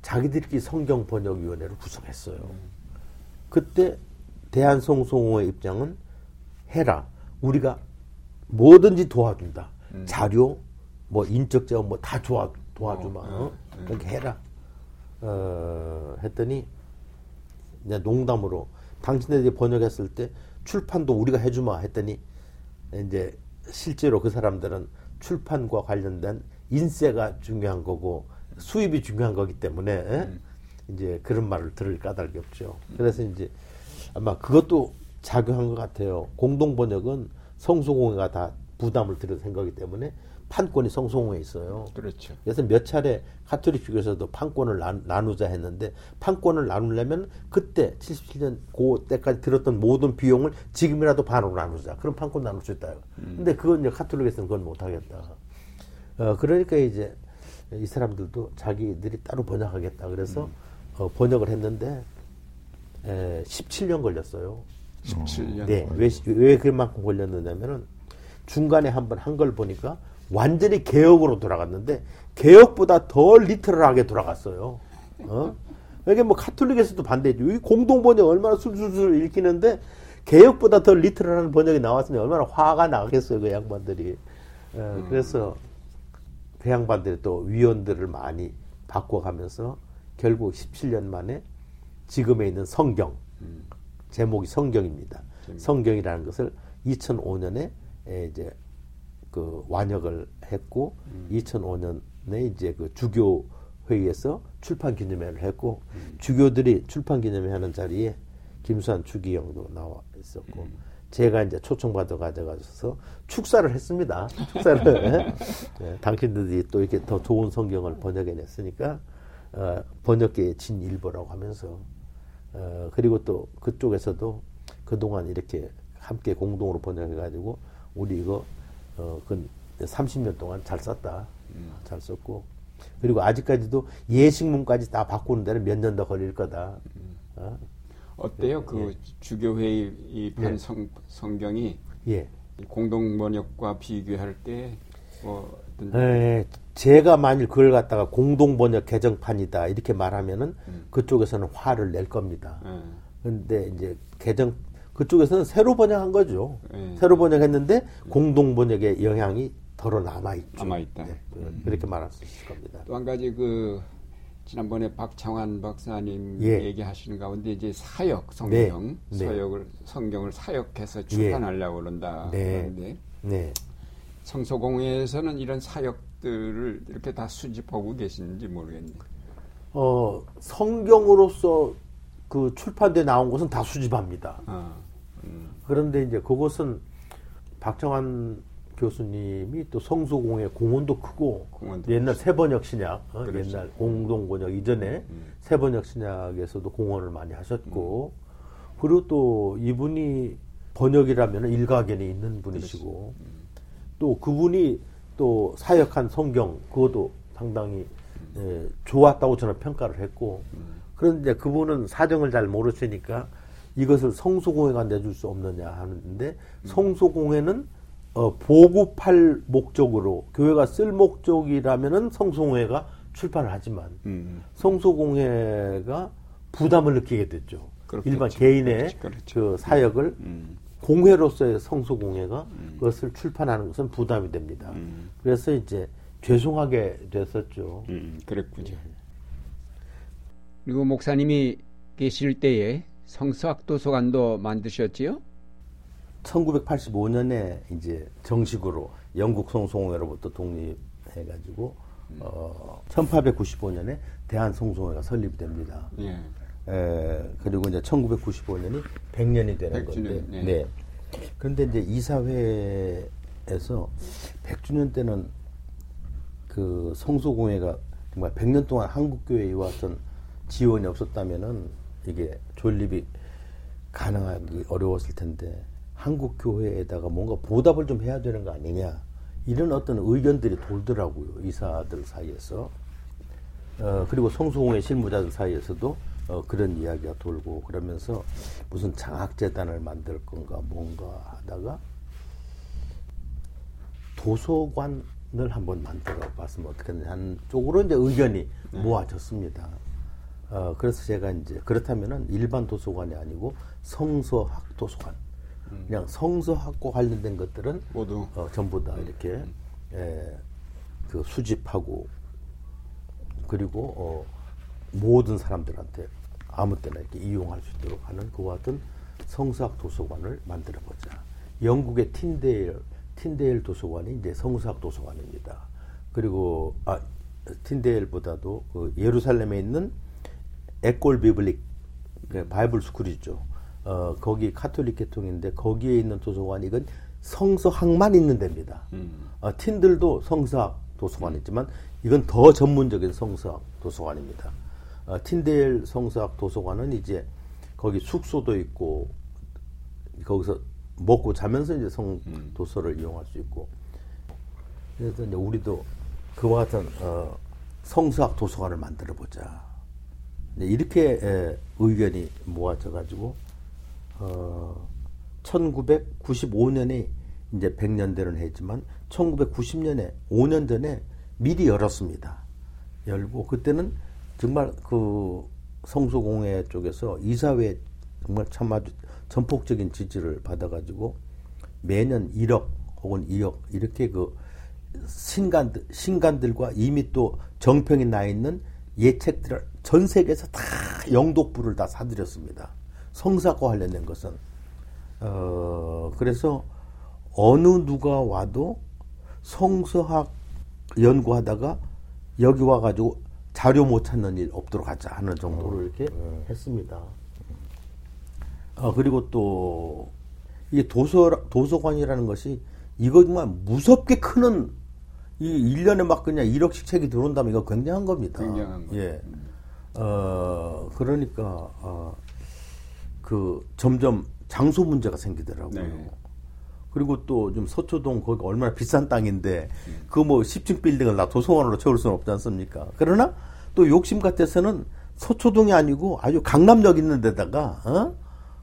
자기들끼리 성경 번역 위원회를 구성했어요. 그때 대한성송호의 입장은 해라. 우리가 뭐든지 도와준다. 자료, 뭐 인적 자원 뭐 다 도와 도와주마. 어? 그렇게 해라. 어, 했더니 이제 농담으로 당신들이 번역했을 때 출판도 우리가 해주마 했더니 이제 실제로 그 사람들은 출판과 관련된 인세가 중요한 거고 수입이 중요한 거기 때문에 에? 이제 그런 말을 들을 까닭이 없죠. 그래서 이제 아마 그것도 작용한 것 같아요. 공동 번역은 성소공회가 다 부담을 들여 생각이기 때문에 판권이 성소공회에 있어요. 그렇죠. 그래서 몇 차례 카톨릭 쪽에서도 판권을 나, 누자 했는데 판권을 나누려면 그때 77년 그 때까지 들었던 모든 비용을 지금이라도 반으로 나누자. 그럼 판권 나눌 수 있다. 근데 그건 이제 카톨릭에서는 그건 못 하겠다. 어, 그러니까 이제 이 사람들도 자기들이 따로 번역하겠다. 그래서 어, 번역을 했는데 에, 17년 걸렸어요. 17년. 네. 왜, 왜 그만큼 걸렸느냐면은 중간에 한번 한 걸 보니까 완전히 개혁으로 돌아갔는데 개혁보다 더 리터럴하게 돌아갔어요. 어? 이게 뭐 카톨릭에서도 반대죠. 이 공동 번역 얼마나 술술술 읽히는데 개혁보다 더 리터럴한 번역이 나왔으니 얼마나 화가 나겠어요, 그 양반들이. 어, 그래서 그 양반들이 또 위원들을 많이 바꿔가면서 결국 17년 만에 지금에 있는 성경, 제목이 성경입니다. 성경이라는 것을 2005년에 이제 그 완역을 했고 2005년에 이제 그 주교 회의에서 출판 기념회를 했고 주교들이 출판 기념회 하는 자리에 김수환 주기영도 나와 있었고 제가 이제 초청받아 가져가서 축사를 했습니다. 축사를. (laughs) 예, 당신들이 또 이렇게 더 좋은 성경을 번역해냈으니까 어, 번역계의 진일보라고 하면서 어, 그리고 또 그쪽에서도 그동안 이렇게 함께 공동으로 번역해가지고 우리 이거 어, 그 30년 동안 잘 썼다. 잘 썼고 그리고 아직까지도 예식문까지 다 바꾸는 데는 몇 년 더 걸릴 거다. 어? 어때요? 그 주교회의 이판 예. 성, 성경이 예. 공동 번역과 비교할 때 뭐 어떤 에, 제가 만일 그걸 갖다가 공동 번역 개정판이다 이렇게 말하면은 그쪽에서는 화를 낼 겁니다. 예. 근데 이제 개정 그쪽에서는 새로 번역한 거죠. 예. 새로 번역했는데 공동 번역의 영향이 덜어 남아 있죠. 남아 있다. 네, 그렇게 말할 수 있을 겁니다. 또 한 가지 그 지난번에 박창환 박사님 예. 얘기하시는 가운데 이제 사역 성경 네. 네. 사역을 성경을 사역해서 출판하려고 그런다. 네. 그런데 네. 성소공회에서는 이런 사역들을 이렇게 다 수집하고 계시는지 모르겠네요. 어, 성경으로서 그 출판돼 나온 것은 다 수집합니다. 아, 그런데 이제 그것은 박정환 교수님이 또 성수공회 공헌도 크고 공헌도 옛날 세번역 신약 어, 그렇죠. 옛날 공동번역 이전에 세번역 신약에서도 공헌을 많이 하셨고 그리고 또 이분이 번역이라면 일가견이 있는 분이시고 또 그분이 또 사역한 성경 그것도 상당히 예, 좋았다고 저는 평가를 했고 그런데 그분은 사정을 잘 모르시니까 이것을 성소공회가 내줄 수 없느냐 하는데 성소공회는 어, 보급할 목적으로 교회가 쓸 목적이라면은 성소공회가 출판을 하지만 음, 성소공회가 부담을 느끼게 됐죠. 그렇겠죠. 일반 개인의 그렇지, 그렇지. 그 사역을 음, 공회로서의 성소공회가 그것을 출판하는 것은 부담이 됩니다. 음. 그래서 이제 죄송하게 됐었죠. 음, 그랬군요. 그리고 목사님이 계실 때에 성서학 도서관도 만드셨지요? 1985년에 이제 정식으로 영국 성소공회로부터 독립해가지고 어, 1895년에 대한 성소공회가 설립이 됩니다. 예. 에, 그리고 이제 1995년이 100년이 되는 100주년, 건데, 네. 네. 그런데 이제 이사회에서 100주년 때는 그 성소공회가 정말 100년 동안 한국교회에 이왔던 지원이 없었다면은 이게 존립이 가능하기 어려웠을 텐데 한국 교회에다가 뭔가 보답을 좀 해야 되는 거 아니냐 이런 어떤 의견들이 돌더라고요 이사들 사이에서 어, 그리고 성소공회 실무자들 사이에서도 어, 그런 이야기가 돌고 그러면서 무슨 장학재단을 만들 건가 뭔가 하다가 도서관을 한번 만들어 봤으면 어떻겠느냐 하는 쪽으로 이제 의견이 모아졌습니다. 어, 그래서 제가 이제 그렇다면은 일반 도서관이 아니고 성서학 도서관. 그냥 성서학과 관련된 것들은 모두 어, 전부 다 이렇게 에, 그 수집하고 그리고 어, 모든 사람들한테 아무 때나 이렇게 이용할 수 있도록 하는 그와 같은 성서학 도서관을 만들어 보자. 영국의 틴데일 틴데일 도서관이 이제 성서학 도서관입니다. 그리고 아 틴데일보다도 그 예루살렘에 있는 École Biblique 그 Bible School이죠. 어, 거기 카톨릭 계통인데 거기에 있는 도서관이 이건 성서학만 있는 데입니다. 어, 틴들도 성서학 도서관이지만 이건 더 전문적인 성서학 도서관입니다. 어, 틴데일 성서학 도서관은 이제 거기 숙소도 있고 거기서 먹고 자면서 이제 성 도서를 이용할 수 있고 그래서 이제 우리도 그와 같은 어, 성서학 도서관을 만들어 보자. 이제 이렇게 에, 의견이 모아져 가지고 어, 1995년에 이제 100년대는 했지만 1990년에 5년 전에 미리 열었습니다. 열고 그때는 정말 그 성소공회 쪽에서 이사회 정말 참 아주 전폭적인 지지를 받아가지고 매년 1억 혹은 2억 이렇게 그 신간들 신간들과 이미 또 정평이 나 있는 예책들을 전 세계에서 다 영독부를 다 사들였습니다. 성사과 관련된 것은 어 그래서 어느 누가 와도 성서학 연구하다가 여기 와가지고 자료 못 찾는 일 없도록 하자 하는 정도로 이렇게 했습니다. 어, 그리고 또, 이게 도서, 도서관이라는 것이 이거 정말 무섭게 크는 이 1년에 막 그냥 1억씩 책이 들어온다면 이거 굉장한 겁니다. 굉장한. 예. 어, 그러니까, 어, 그 점점 장소 문제가 생기더라고요. 네. 그리고 또 좀 서초동 거기 얼마나 비싼 땅인데 그뭐 10층 빌딩을 다 도서관으로 채울 수는 없지 않습니까? 그러나 또 욕심 같아서는 서초동이 아니고 아주 강남역 있는 데다가 어?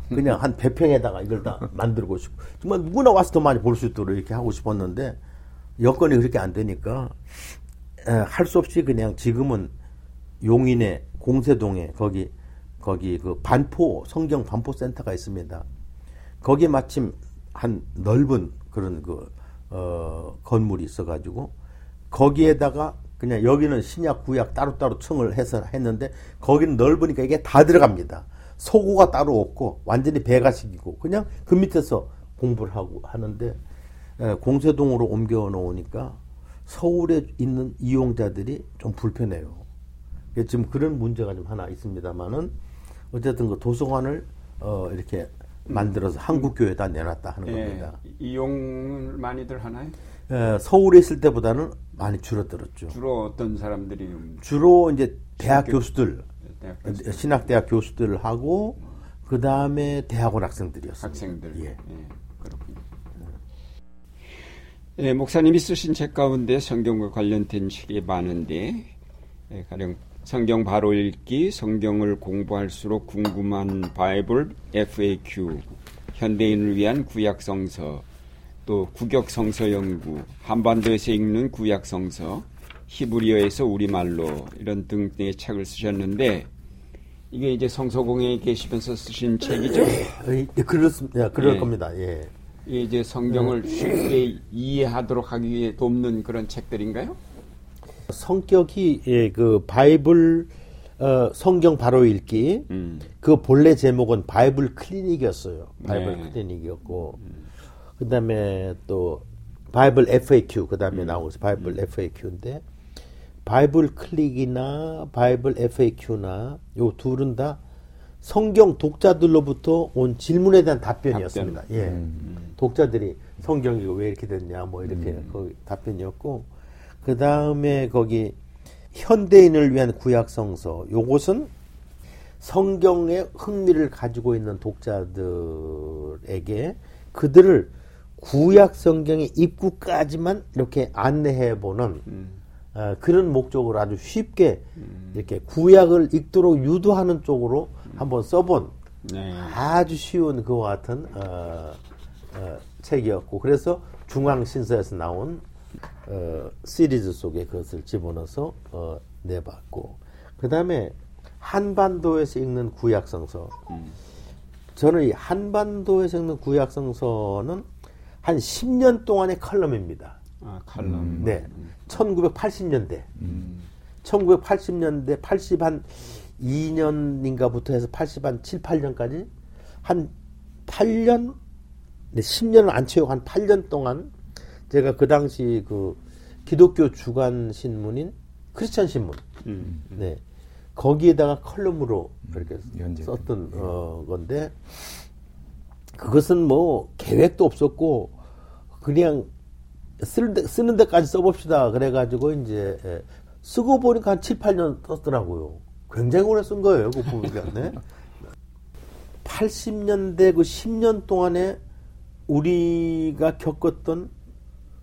그냥 한 배평에다가 이걸 다 (laughs) 만들고 싶고 정말 누구나 와서 더 많이 볼 수 있도록 이렇게 하고 싶었는데 여건이 그렇게 안 되니까 할 수 없이 그냥 지금은 용인의 공세동에 거기 거기 그 반포 성경 반포 센터가 있습니다. 거기에 마침 한 넓은 그런 그 어, 건물이 있어가지고 거기에다가 그냥 여기는 신약 구약 따로따로 층을 해서 했는데 거기는 넓으니까 이게 다 들어갑니다. 소고가 따로 없고 완전히 배가식이고 그냥 그 밑에서 공부를 하고 하는데 에, 공세동으로 옮겨 놓으니까 서울에 있는 이용자들이 좀 불편해요. 예, 지금 그런 문제가 좀 하나 있습니다만은 어쨌든 그 도서관을 어, 이렇게 만들어서 한국 교회에다 내놨다 하는 예, 겁니다. 이용을 많이들 하나요? 에, 서울에 있을 때보다는 많이 줄어들었죠. 주로 어떤 사람들이 주로 이제 대학 신학교- 교수들, 대학 신학 대학 교수들을 하고 그 다음에 대학원 학생들이었어요. 학생들. 예. 그렇군요. 예, 목사님이 쓰신 책 가운데 성경과 관련된 책이 많은데 예, 가령 성경 바로 읽기, 성경을 공부할수록 궁금한 바이블 FAQ, 현대인을 위한 구약 성서, 또 구격 성서 연구, 한반도에서 읽는 구약 성서, 히브리어에서 우리말로 이런 등등의 책을 쓰셨는데 이게 이제 성서공회에 계시면서 쓰신 책이죠. 예, 그렇습니다. 그럴 예. 겁니다. 예. 이게 이제 성경을 쉽게 이해하도록 하기 위해 돕는 그런 책들인가요? 성격이 예, 그 Bible 어, 성경 바로 읽기 음. 그 본래 제목은 Bible Clinic이었어요. Bible 네. Clinic이었고 그다음에 또 Bible FAQ 그다음에 나온 것이 Bible FAQ인데 바이블 클릭이나 바이블 FAQ나 요 둘은 다 성경 독자들로부터 온 질문에 대한 답변이었습니다. 예. 독자들이 성경이 왜 이렇게 됐냐 뭐 이렇게 거기 답변이었고 그 다음에 거기 현대인을 위한 구약 성서. 요것은 성경에 흥미를 가지고 있는 독자들에게 그들을 구약 성경의 입구까지만 이렇게 안내해 보는 어, 그런 목적으로 아주 쉽게 이렇게 구약을 읽도록 유도하는 쪽으로 한번 써본 네. 아주 쉬운 그와 같은 어, 어, 책이었고. 그래서 중앙 신서에서 나온 어, 시리즈 속에 그것을 집어넣어서 어, 내봤고 그 다음에 한반도에서 읽는 구약성서 저는 이 한반도에서 읽는 구약성서는 한 10년 동안의 컬럼입니다. 아, 칼럼. 네, 1980년대. 1980년대 80 한 2년인가부터 해서 80 한 7, 8년까지 한 8년, 네, 10년을 안 채우고 한 8년 동안 제가 그 당시 그 기독교 주간 신문인 크리스천 신문, 음. 네, 거기에다가 컬럼으로 이렇게 연재. 썼던 어, 건데 그것은 뭐 계획도 없었고 그냥 쓸 데, 쓰는 데까지 써봅시다. 그래가지고 이제 예, 쓰고 보니까 한 7, 8년 썼더라고요. 굉장히 오래 쓴 거예요. 그 보니까. 네. 80년대 그 10년 동안에 우리가 겪었던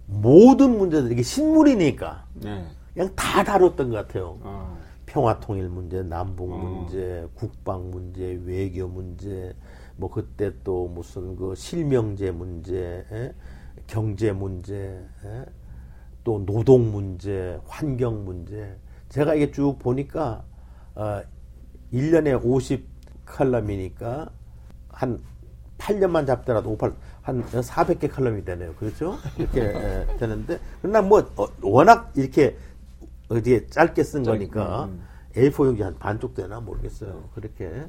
모든 문제들, 이게 신문이니까 네. 그냥 다 다뤘던 것 같아요. 어. 평화 통일 문제, 남북 어. 문제, 국방 문제, 외교 문제, 뭐 그때 또 무슨 그 실명제 문제, 에? 경제 문제, 에? 또 노동 문제, 환경 문제. 제가 이게 쭉 보니까 어 1년에 50 칼럼이니까 한 8년만 잡더라도 58, 한 400개 칼럼이 되네요. 그렇죠? 이렇게 에, 되는데 그러나 뭐 어, 워낙 이렇게 어디에 짧게 쓴 거니까 음. A4 용지 한 반쪽 되나 모르겠어요. 그렇게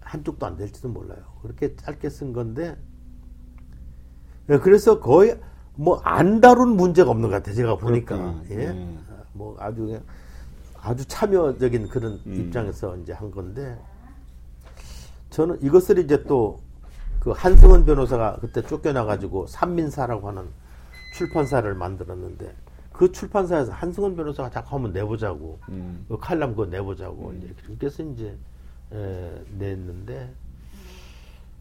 한쪽도 안 될지도 몰라요. 그렇게 짧게 쓴 건데 예, 그래서 거의 뭐 안 다룬 문제가 없는 것 같아요. 제가 보니까 그렇구나. 예, 네. 아, 뭐 아주 아주 참여적인 그런 음. 입장에서 이제 한 건데 저는 이것을 이제 또 그 한승원 변호사가 그때 쫓겨나가지고 삼민사라고 하는 출판사를 만들었는데 그 출판사에서 한승원 변호사가 자꾸 한번 내보자고 음. 그 칼럼 그거 내보자고 이제 그렇게 해서 이제 에, 냈는데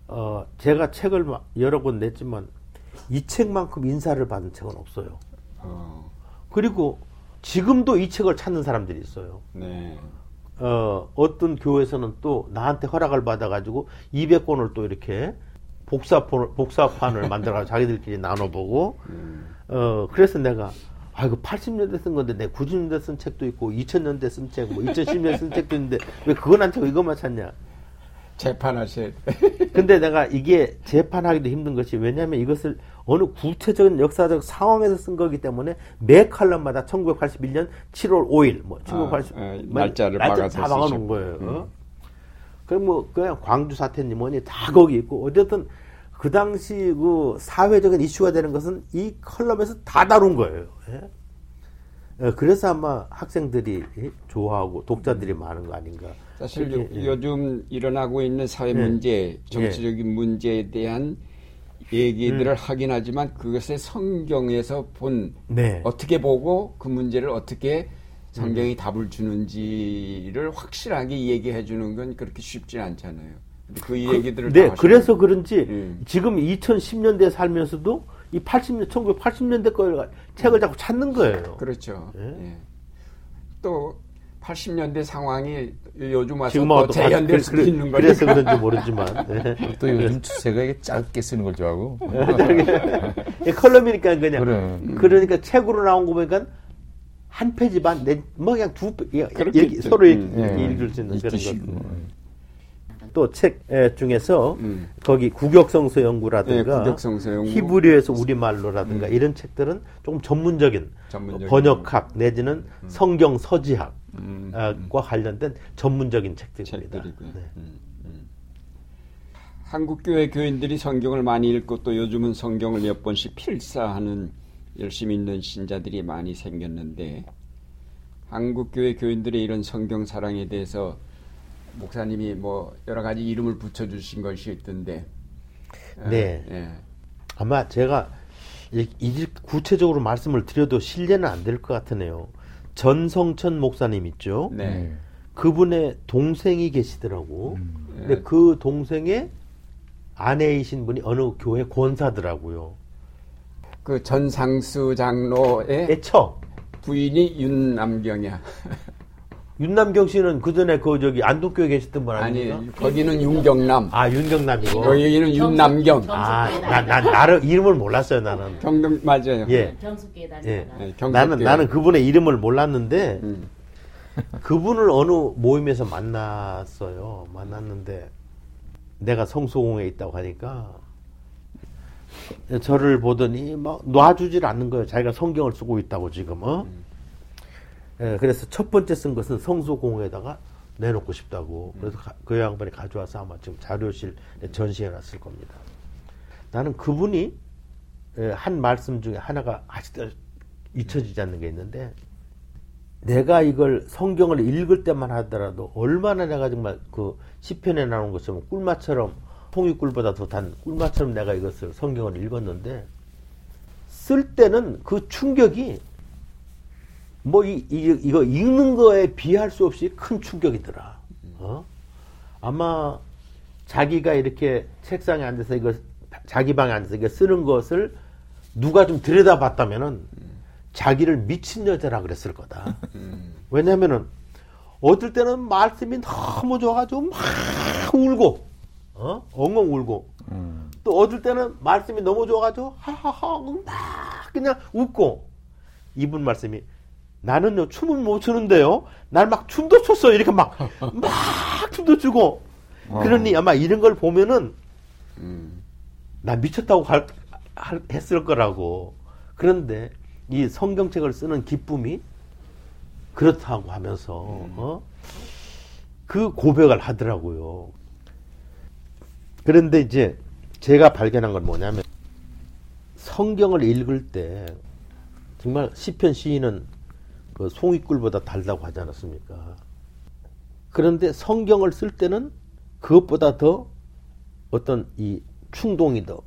어 제가 책을 마- 여러 권 냈지만 이 책만큼 인사를 받은 책은 없어요. 어. 그리고 지금도 이 책을 찾는 사람들이 있어요. 네. 어, 어떤 교회에서는 또 나한테 허락을 받아가지고 200권을 또 이렇게 복사판을, (laughs) 복사판을 만들어가지고 자기들끼리 나눠보고, 어, 그래서 내가, 아, 이거 80년대 쓴 건데, 내 90년대 쓴 책도 있고, 2000년대 쓴 책, 뭐, 2010년대 쓴 책도 있는데, 왜 그건 안 찾고 이것만 찾냐? 재판하셔야 돼. (laughs) 근데 내가 이게 재판하기도 힘든 것이 왜냐하면 이것을 어느 구체적인 역사적 상황에서 쓴 거기 때문에 매 칼럼마다 1981년 7월 5일 뭐 1980 아, 아, 날짜를 박아서 다 박아놓은. 거예요. 어? 그럼 뭐 그냥 광주 사태니 뭐니 다 거기 있고 어쨌든 그 당시 그 사회적인 이슈가 되는 것은 이 컬럼에서 다 다룬 거예요. 예? 어, 그래서 아마 학생들이 좋아하고 독자들이 많은 거 아닌가. 사실 예. 요즘 일어나고 있는 사회 네. 문제, 정치적인 문제에 대한 얘기들을 하긴 하지만 그것을 성경에서 본 네. 어떻게 보고 그 문제를 어떻게 성경이 음. 답을 주는지를 확실하게 얘기해 주는 건 그렇게 쉽지 않잖아요. 근데 그 얘기들을 네, 다 하시는 그래서 그런지 음. 지금 2010년대에 살면서도 이 80년, 1980년대 걸 책을 자꾸 찾는 거예요. 그렇죠. 예. 예. 또 80년대 상황이 요즘 와서 또또 재현될 그- 수도 그- 있는 거죠. 그래서 그런지 모르지만. 네. (laughs) 또 요즘 추세가 이게 짧게 쓰는 걸 좋아하고. 이 (laughs) 컬럼이니까 그냥. 그래. 그러니까 책으로 나온 거 보니까 한 페이지 반, 내, 뭐 그냥 두 페, 이렇게 그렇겠죠. 서로 음. 읽- 예. 읽을 수 있는 그런 거. 쉽고. 또책 중에서 음. 거기 국역성서 연구라든가 네, 국역성서 연구. 음. 히브리어에서 우리말로라든가 이런 책들은 조금 전문적인, 전문적인 번역학 내지는 성경 서지학과 음. 관련된 전문적인 책들입니다. 네. 음, 음. 한국 교회 교인들이 성경을 많이 읽고 또 요즘은 성경을 몇 번씩 필사하는 열심히 읽는 신자들이 많이 생겼는데 한국 교회 교인들의 이런 성경 사랑에 대해서 목사님이 뭐 여러 가지 이름을 붙여 주신 것이 있던데. 네. 예. 아마 제가 이, 이 구체적으로 말씀을 드려도 신뢰는 안 될 것 같으네요. 전성천 목사님 있죠? 네. 그분의 동생이 계시더라고. 네. 근데 그 동생의 아내이신 분이 어느 교회 권사더라고요. 그 전상수 장로의 애처. 부인이 윤남경이야. (laughs) 윤남경 씨는 그 전에 그 저기 안동교회 계셨던 분 아니 아닙니까? 거기는 윤경남. 아 윤경남이고. 여기는 윤남경. 아, 나, 나, 나를 이름을 몰랐어요, 나는. 경동 맞아요. 예. 경숙교회 예. 다니다가 네. 나는, 나는 그분의 이름을 몰랐는데, 음. 그분을 어느 모임에서 만났어요. 만났는데, 내가 성소공에 있다고 하니까, 저를 보더니 막 놔주질 않는 거예요. 자기가 성경을 쓰고 있다고 지금, 어? 예, 그래서 첫 번째 쓴 것은 성소공에다가 내놓고 싶다고. 그래서 가- 그 양반이 가져와서 아마 지금 자료실에 전시해 놨을 겁니다. 나는 그분이 예, 한 말씀 중에 하나가 아직도 잊혀지지 않는 게 있는데 내가 이걸 성경을 읽을 때만 하더라도 얼마나 내가 정말 그 시편에 나오는 것처럼 꿀맛처럼 통이꿀보다 더 단 꿀맛처럼 내가 이것을 성경을 읽었는데 쓸 때는 그 충격이 뭐 이, 이, 이거 읽는 거에 비할 수 없이 큰 충격이더라. 어? 아마 자기가 이렇게 책상에 앉아서 이거 자기 방에 앉아서 이거 쓰는 것을 누가 좀 들여다봤다면은 자기를 미친 여자라 그랬을 거다. 왜냐면은 어떨 때는 말씀이 너무 좋아가지고 막 울고, 어? 엉엉 울고, 또 어떨 때는 말씀이 너무 좋아가지고 하하하 막 그냥 웃고, 이분 말씀이 나는요 춤은 못 추는데요. 날 막 춤도 췄어 이렇게 막 (laughs) 막 춤도 추고. 그러니 아마 이런 걸 보면은 음. 나 미쳤다고 할- 할- 했을 거라고. 그런데 이 성경책을 쓰는 기쁨이 그렇다고 하면서 어? 그 고백을 하더라고요. 그런데 이제 제가 발견한 건 뭐냐면 성경을 읽을 때 정말 시편 시인은 그 송이꿀보다 달다고 하지 않았습니까? 그런데 성경을 쓸 때는 그것보다 더 어떤 이 충동이 더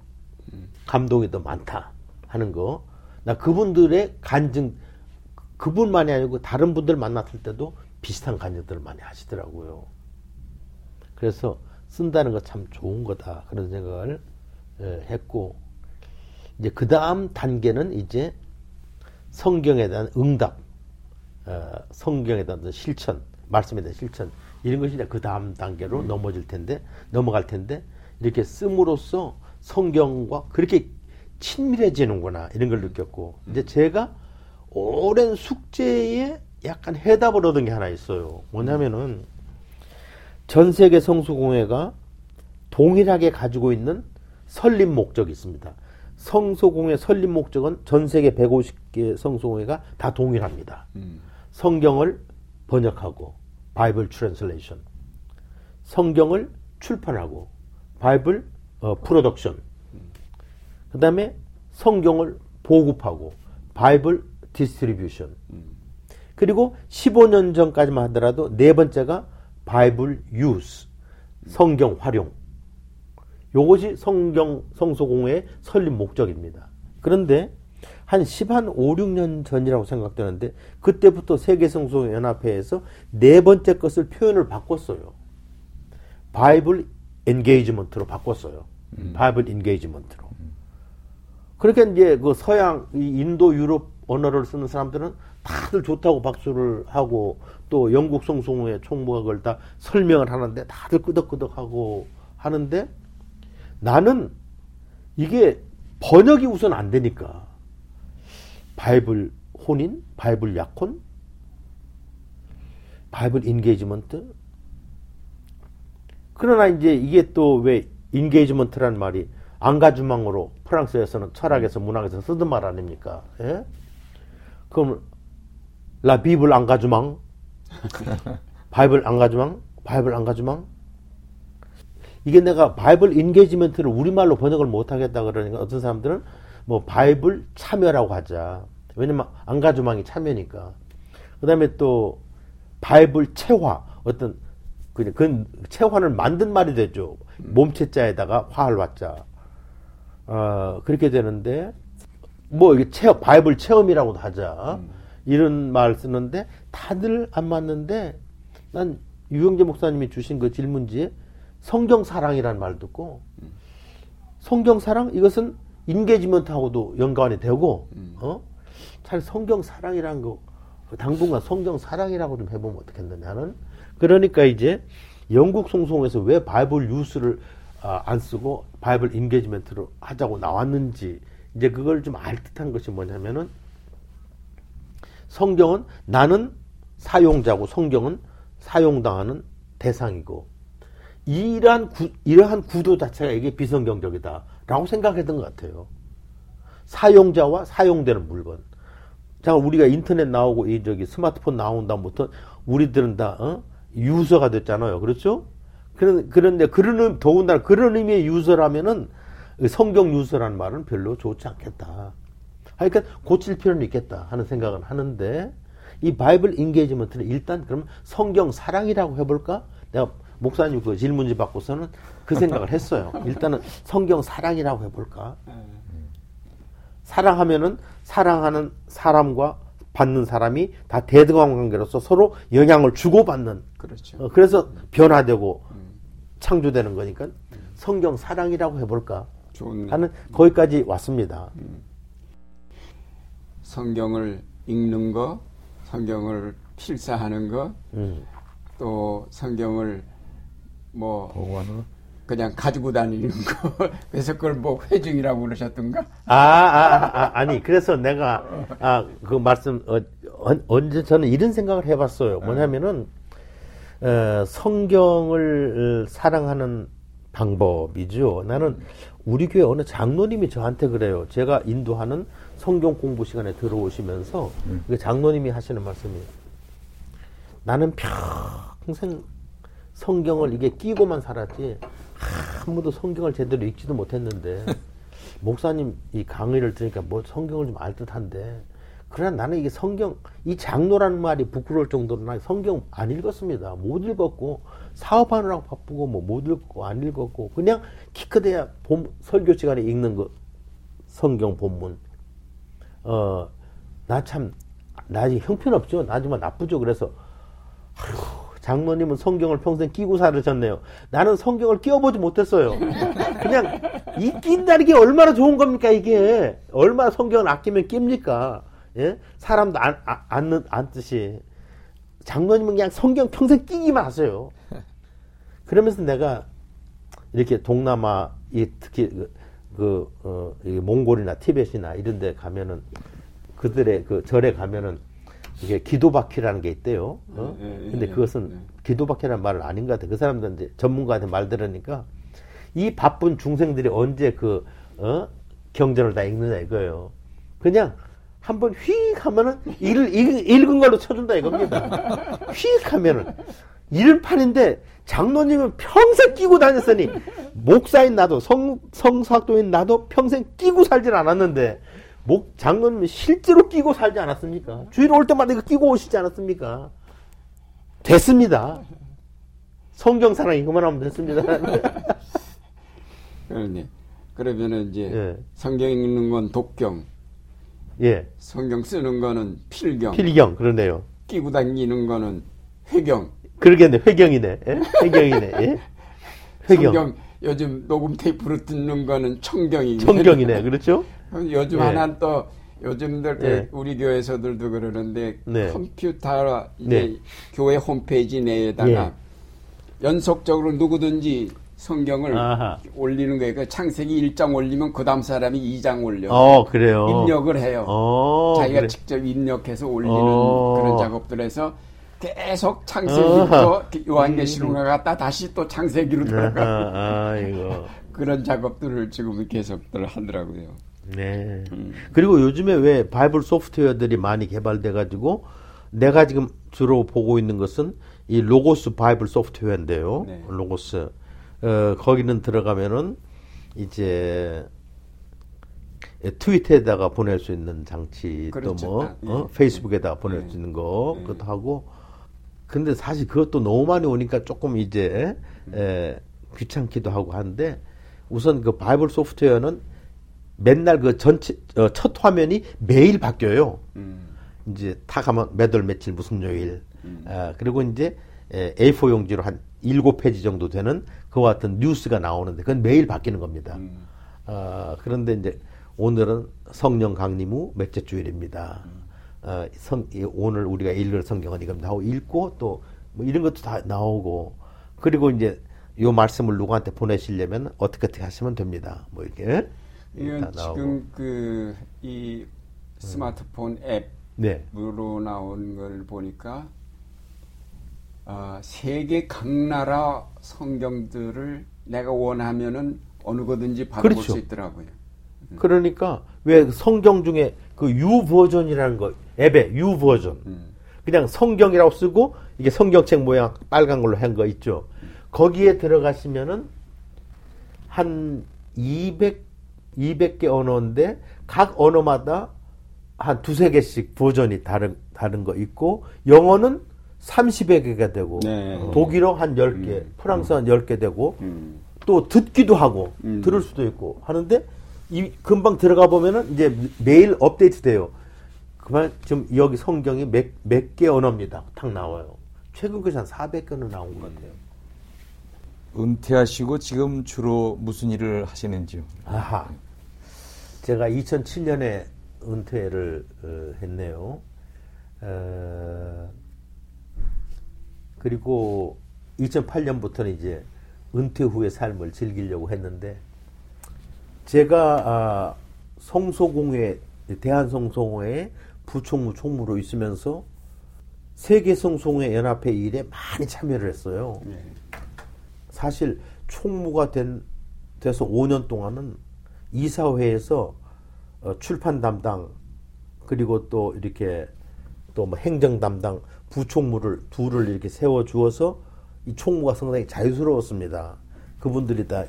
감동이 더 많다 하는 거. 나 그분들의 간증 그분만이 아니고 다른 분들 만났을 때도 비슷한 간증들을 많이 하시더라고요. 그래서 쓴다는 거 참 좋은 거다. 그런 생각을 예, 했고 이제 그 다음 단계는 이제 성경에 대한 응답, 어, 성경에 대한 실천, 말씀에 대한 실천 이런 것이 이제 그 다음 단계로 넘어질 텐데 넘어갈 텐데 이렇게 씀으로써 성경과 그렇게 친밀해지는구나 이런 걸 느꼈고 이제 제가 오랜 숙제에 약간 해답을 얻은 게 하나 있어요. 뭐냐면은 전 세계 성소공회가 동일하게 가지고 있는 설립 목적이 있습니다. 성소공회 설립 목적은 전 세계 150개 성소공회가 다 동일합니다. 음. 성경을 번역하고 Bible translation 성경을 출판하고 Bible 어, production 그 다음에 성경을 보급하고 Bible distribution 그리고 15년 전까지만 하더라도 네 번째가 Bible use 성경 활용 요것이 성경 성서공회의 설립 목적입니다. 그런데 한 10, 한 5, 6년 전이라고 생각되는데 그때부터 세계성서연합회에서 네 번째 것을 표현을 바꿨어요. Bible engagement로 바꿨어요. Bible engagement로. 그러니까 이제 그 서양, 이 인도, 유럽 언어를 쓰는 사람들은 다들 좋다고 박수를 하고 또 영국 성서공회 총무가 다 설명을 하는데 다들 끄덕끄덕하고 하는데 나는 이게 번역이 우선 안 되니까 바이블 혼인, 바이블 약혼, Bible engagement 그러나 이제 이게 또 왜 engagement라는 말이 앙가주망으로 프랑스에서는 철학에서 문학에서 쓰던 말 아닙니까? 예? 그럼 la Bible engagement (laughs) 바이블 앙가주망 바이블 앙가주망 이게 내가 Bible engagement를 우리말로 번역을 못 하겠다 그러니까 어떤 사람들은 뭐 바이블 참여라고 하자. 왜냐면 앙가주망이 참여니까. 그다음에 또 바이블 체화 어떤 그냥 그 체화를 만든 말이 되죠. 몸체자에다가 화할 화자. 어 그렇게 되는데 뭐 이게 체 바이블 체험이라고도 하자. 이런 말 쓰는데 다들 안 맞는데 난 유영재 목사님이 주신 그 질문지에 성경 사랑이라는 말 듣고 성경 사랑 이것은 engagement하고도 연관이 되고 어? 차라리 성경 사랑이라는 거 당분간 성경 사랑이라고 좀 해보면 어떻겠느냐는. 그러니까 이제 영국 송송에서 왜 Bible use를 아, 안 쓰고 Bible engagement로 하자고 나왔는지 이제 그걸 좀 알 듯한 것이 뭐냐면은 성경은 나는 사용자고 성경은 사용당하는 대상이고 이러한 구, 이러한 구도 자체가 이게 비성경적이다라고 생각했던 것 같아요. 사용자와 사용되는 물건. 자, 우리가 인터넷 나오고 이 저기 스마트폰 나온 다음부터 우리들은 다 어? 유저가 됐잖아요. 그렇죠? 그런 그런데 그런 의- 더군다나 그런 의미의 유저라면은 성경 user라는 말은 별로 좋지 않겠다. 그러니까 고칠 필요는 있겠다 하는 생각은 하는데 이 Bible engagement는 일단 그럼 성경 사랑이라고 해볼까? 내가 목사님 그 질문지 받고서는 그 생각을 했어요. (laughs) 일단은 성경 사랑이라고 해볼까? 사랑하면은 사랑하는 사람과 받는 사람이 다 대등한 관계로서 서로 영향을 주고받는 그렇죠. 어, 그래서 변화되고 창조되는 거니까 성경 사랑이라고 해볼까 좋은 하는 거기까지 왔습니다. 성경을 읽는 거, 성경을 필사하는 거, 음. 또 성경을 뭐 보관으로 그냥 가지고 다니는 거. (laughs) 그래서 그걸 뭐 회중이라고 그러셨던가? 아, 아, 아, 니 그래서 내가 아, 그 말씀 어, 언- 언제 저는 이런 생각을 해봤어요. 뭐냐면은 어, 성경을 사랑하는 방법이죠. 나는 우리 교회 어느 장로님이 저한테 그래요. 제가 인도하는 성경 공부 시간에 들어오시면서 그 장로님이 하시는 말씀이에요. 나는 평생 성경을 이게 끼고만 살았지 한 번도 성경을 제대로 읽지도 못했는데 (laughs) 목사님 이 강의를 들으니까 뭐 성경을 좀 알 듯한데 그러나 나는 이게 성경 이 장로라는 말이 부끄러울 정도로 나 성경 안 읽었습니다. 못 읽었고 사업하느라고 바쁘고 뭐 못 읽고 안 읽었고 그냥 키 크대야 본 설교 시간에 읽는 거 성경 본문 어 나 참나 형편없죠. 나 정말 나쁘죠. 그래서 아휴, 장로님은 성경을 평생 끼고 살으셨네요. 나는 성경을 끼워보지 못했어요. 그냥 이 낀다는 게 얼마나 좋은 겁니까, 이게? 얼마나 성경을 아끼면 낍니까? 예? 사람도 안, 안, 안, 안 뜻이. 장로님은 그냥 성경 평생 끼기만 하세요. 그러면서 내가 이렇게 동남아, 이 특히 그, 그 어, 이 몽골이나 티벳이나 이런 데 가면은 그들의 그 절에 가면은 이게 기도바퀴라는 게 있대요. 어? 예, 예, 근데 예, 그것은 예. 기도바퀴라는 말은 아닌 것 같아. 그 사람들한테 전문가한테 말 들으니까 이 바쁜 중생들이 언제 그 어? 경전을 다 읽느냐 이거예요. 그냥 한번 휙 하면은 읽, 읽, 읽은 걸로 쳐준다 이겁니다. (laughs) 휙 하면은 이런 판인데 장로님은 평생 끼고 다녔으니 목사인 나도 성 성사학도인 나도 평생 끼고 살질 않았는데 목 장로님은 실제로 끼고 살지 않았습니까? 주일 올 때마다 이거 끼고 오시지 않았습니까? 됐습니다. 성경 사랑 이거만 하면 됐습니다. 그러니 (laughs) 그러면은 이제 예. 성경 읽는 건 독경, 예, 성경 쓰는 거는 필경, 필경 그러네요. 끼고 다니는 거는 회경. 그러겠네 회경이네. 예? 회경이네. 예? 회경. 성경 요즘 녹음 테이프로 듣는 거는 청경이네. 청경이네. (laughs) 그렇죠? 요즘 예. 하나 또 요즘들 그 예. 우리 교회에서들도 그러는데 네. 컴퓨터 이제 네. 교회 홈페이지 내에다가 예. 연속적으로 누구든지 성경을 아하. 올리는 거예요. 그 창세기 1장 올리면 그 다음 사람이 2장 올려 어, 그래요. 입력을 해요. 어, 자기가 그래. 직접 입력해서 올리는 어. 그런 작업들 해서 계속 창세기부터 아. 요한계시록에 갔다 다시 또 창세기로 돌아가 아, 아이고. (laughs) 그런 작업들을 지금 계속들 하더라고요. 네. 음. 그리고 요즘에 왜 바이블 소프트웨어들이 많이 개발돼 가지고 내가 지금 주로 보고 있는 것은 이 로고스 바이블 소프트웨어인데요. 네. 로고스. 어, 거기는 들어가면은 이제 트위터에다가 보낼 수 있는 장치 그렇죠. 또뭐 아, 예. 어? 페이스북에다가 보낼 네. 수 있는 거 네. 그것도 하고 근데 사실 그것도 너무 많이 오니까 조금 이제 에, 귀찮기도 하고 한데 우선 그 바이블 소프트웨어는 맨날 그 전체 어, 첫 화면이 매일 바뀌어요. 음. 이제 타 가면 몇월 며칠 무슨 요일. 음. 아, 그리고 이제 에, A4 용지로 한 일곱 페이지 정도 되는 그와 같은 뉴스가 나오는데 그건 매일 바뀌는 겁니다. 음. 아, 그런데 이제 오늘은 성령 강림 후 몇째 주일입니다. 어, 성, 이 오늘 우리가 읽을 성경은 이겁니다 하고 읽고 또 뭐 이런 것도 다 나오고 그리고 이제 요 말씀을 누구한테 보내시려면 어떻게 어떻게 하시면 됩니다. 뭐 이렇게 이건. 지금 그 이 스마트폰 네. 앱으로 나오는 걸 보니까 아, 세계 각 나라 성경들을 내가 원하면은 어느 거든지 받아볼 그렇죠. 수 있더라고요. 그러니까 왜 성경 중에 그 U 버전이라는 거 앱에 U 버전 음. 그냥 성경이라고 쓰고 이게 성경책 모양 빨간 걸로 한 거 있죠. 거기에 들어가시면은 한 200, 200개 언어인데 각 언어마다 한 두세 개씩 버전이 다른, 다른 거 있고 영어는 30여 개가 되고 네. 독일어 한 10개, 음. 프랑스어 한 10개 되고 음. 또 듣기도 하고 음. 들을 수도 있고 하는데 이 금방 들어가 보면은 이제 매일 업데이트 돼요. 그만 지금 여기 성경이 몇 몇 개 언어입니다. 탁 나와요. 최근 것이 한 400개는 나온 것 같아요. 은퇴하시고 지금 주로 무슨 일을 하시는지요? 아하. 제가 2007년에 은퇴를 어, 했네요. 어, 그리고 2008년부터는 이제 은퇴 후의 삶을 즐기려고 했는데 제가 아, 성소공회 대한성소공회 부총무 총무로 있으면서 세계 성소공회 연합회 일에 많이 참여를 했어요. 네. 사실 총무가 된 돼서 5년 동안은 이사회에서 어, 출판 담당 그리고 또 이렇게 또 뭐 행정 담당 부총무를 둘을 이렇게 세워 주어서 이 총무가 상당히 자유스러웠습니다. 그분들이 다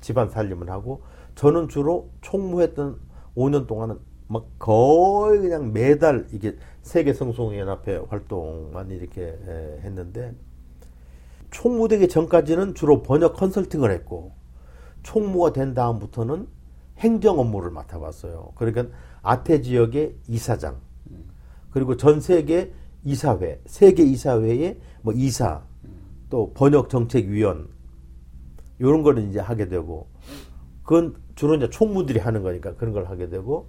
집안 살림을 하고 저는 주로 총무했던 5년 동안은 막 거의 그냥 매달 이게 세계 성송연합회 활동만 이렇게 에, 했는데 총무되기 전까지는 주로 번역 컨설팅을 했고 총무가 된 다음부터는 행정 업무를 맡아봤어요. 그러니까 아태 지역의 이사장 그리고 전 세계 이사회, 세계 이사회의 뭐 이사, 또 번역 정책 위원 이런 거를 이제 하게 되고 그건 주로 이제 총무들이 하는 거니까 그런 걸 하게 되고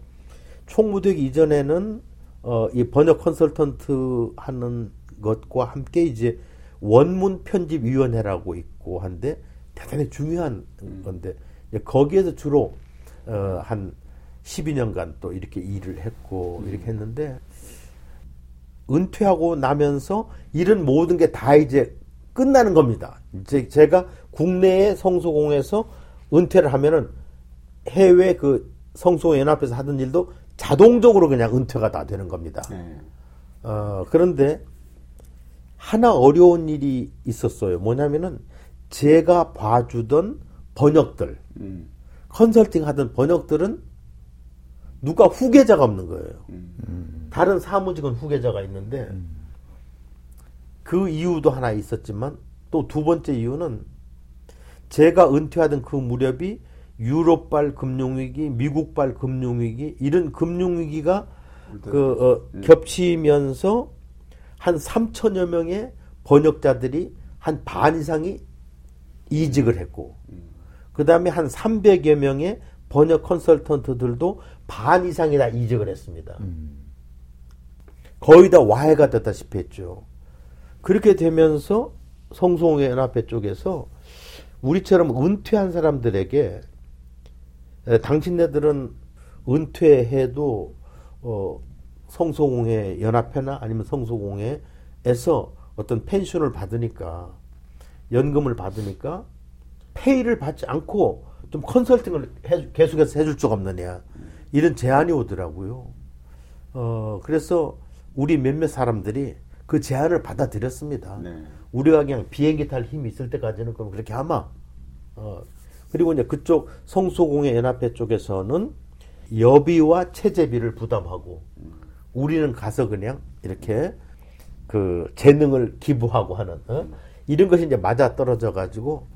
총무되기 이전에는 어, 이 번역 컨설턴트 하는 것과 함께 이제 원문 편집 위원회라고 있고 한데 대단히 중요한 건데 거기에서 주로 어, 한 12년간 또 이렇게 일을 했고 이렇게 했는데 은퇴하고 나면서 이런 모든 게 다 이제 끝나는 겁니다. 이제 제가 국내의 성소공에서 은퇴를 하면은 해외 그 성소공 연합에서 하던 일도 자동적으로 그냥 은퇴가 다 되는 겁니다. 네. 어, 그런데 하나 어려운 일이 있었어요. 뭐냐면은 제가 봐주던 번역들, 음. 컨설팅 하던 번역들은 누가 후계자가 없는 거예요. 음. 다른 사무직은 후계자가 있는데 그 이유도 하나 있었지만 또 두 번째 이유는 제가 은퇴하던 그 무렵이 유럽발 금융위기, 미국발 금융위기 이런 금융위기가 그 어, 겹치면서 한 3천여 명의 번역자들이 한 반 이상이 이직을 했고 그 다음에 한 300여 명의 번역 컨설턴트들도 반 이상이 다 이직을 했습니다. 거의 다 와해가 됐다시피 했죠. 그렇게 되면서 성송회 연합회 쪽에서 우리처럼 은퇴한 사람들에게 에, 당신네들은 은퇴해도 어, 성소공회 연합회나 아니면 성소공회 교회에서 어떤 펜션을 받으니까 연금을 받으니까 페이를 받지 않고 좀 컨설팅을 해- 계속해서 해줄 줄 없느냐 이런 제안이 오더라고요. 어 그래서 우리 몇몇 사람들이 그 제안을 받아들였습니다. 네. 우리가 그냥 비행기 탈 힘이 있을 때까지는 그럼 그렇게 하마. 어 그리고 이제 그쪽 성소공회 연합회 쪽에서는 여비와 체재비를 부담하고 우리는 가서 그냥 이렇게 그 재능을 기부하고 하는 어? 이런 것이 이제 맞아 떨어져 가지고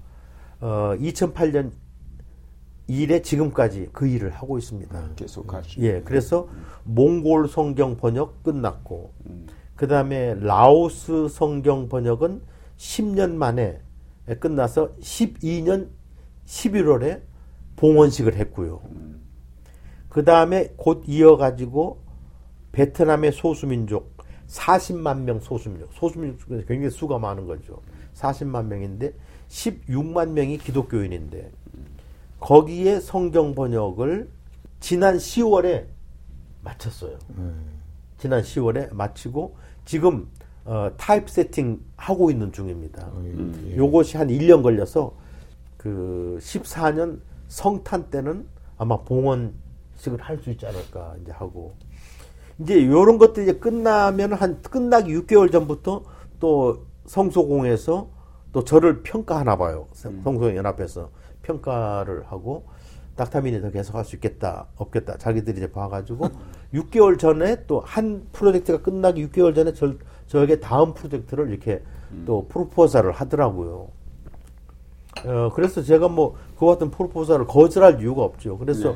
어 2008년 이래 지금까지 그 일을 하고 있습니다. 계속 하시. 예, 그래서 몽골 성경 번역 끝났고 그 다음에 라오스 성경 번역은 10년 만에 끝나서 12년 11월에 봉헌식을 했고요. 그 다음에 곧 이어가지고 베트남의 소수민족 40만 명 소수민족, 소수민족 중에서 굉장히 수가 많은 거죠. 40만 명인데 16만 명이 기독교인인데 거기에 성경 번역을 지난 10월에 마쳤어요. 지난 10월에 마치고 지금 어, 타입 세팅 하고 있는 중입니다. 요것이 한 1년 걸려서 그 14년 성탄 때는 아마 봉헌식을 할 수 있지 않을까 이제 하고 이제 요런 것들이 이제 끝나면 한 끝나기 6개월 전부터 또 성소공에서 또 저를 평가하나 봐요. 성소공 연합에서 평가를 하고 닥터민이 더 계속 할 수 있겠다 없겠다 자기들이 이제 봐가지고 (laughs) 6개월 전에 또 한 프로젝트가 끝나기 6개월 전에 저, 저에게 다음 프로젝트를 이렇게 또 프로포자를 하더라고요. 어, 그래서 제가 뭐, 그와 같은 프로포자를 거절할 이유가 없죠. 그래서,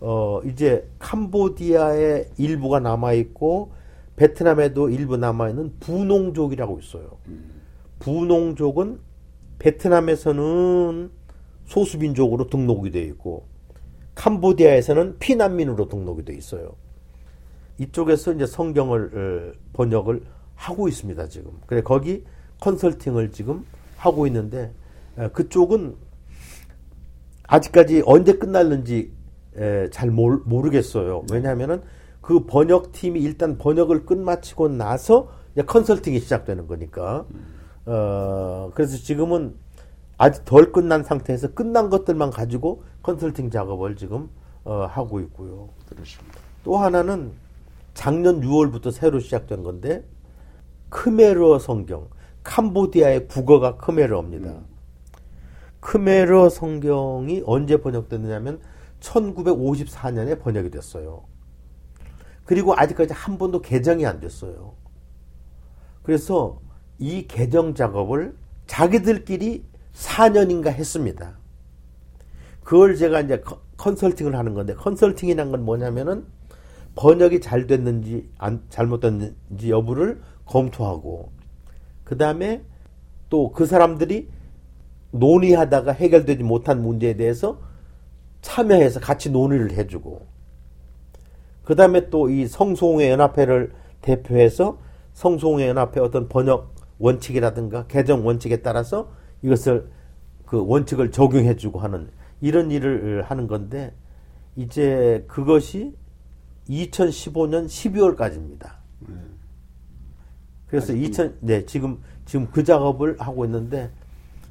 어, 이제 캄보디아의 일부가 남아있고, 베트남에도 일부 남아있는 부농족이라고 있어요. 부농족은 베트남에서는 소수민족으로 등록이 되어 있고, 캄보디아에서는 피난민으로 등록이 되어 있어요. 이쪽에서 이제 성경을 어, 번역을 하고 있습니다, 지금. 그래, 거기 컨설팅을 지금 하고 있는데, 에, 그쪽은 아직까지 언제 끝날는지 에, 잘 모르, 모르겠어요. 왜냐하면은 그 번역팀이 일단 번역을 끝마치고 나서 컨설팅이 시작되는 거니까. 어, 그래서 지금은 아직 덜 끝난 상태에서 끝난 것들만 가지고 컨설팅 작업을 지금 어, 하고 있고요. 그렇습니다. 또 하나는 작년 6월부터 새로 시작된 건데 크메르어 성경, 캄보디아의 국어가 크메르어입니다. 크메르어 성경이 언제 번역됐느냐면 1954년에 번역이 됐어요. 그리고 아직까지 한 번도 개정이 안 됐어요. 그래서 이 개정 작업을 자기들끼리 4년인가 했습니다. 그걸 제가 이제 컨- 컨설팅을 하는 건데 컨설팅이란 건 뭐냐면은 번역이 잘 됐는지 안 잘못됐는지 여부를 검토하고 그 다음에 또 그 사람들이 논의하다가 해결되지 못한 문제에 대해서 참여해서 같이 논의를 해주고 그 다음에 또 이 성송회 연합회를 대표해서 성송회 연합회 어떤 번역 원칙이라든가 개정 원칙에 따라서 이것을 그 원칙을 적용해주고 하는 이런 일을 하는 건데 이제 그것이 2015년 12월까지입니다. 그래서 2000, 네, 지금, 지금 그 작업을 하고 있는데, 에,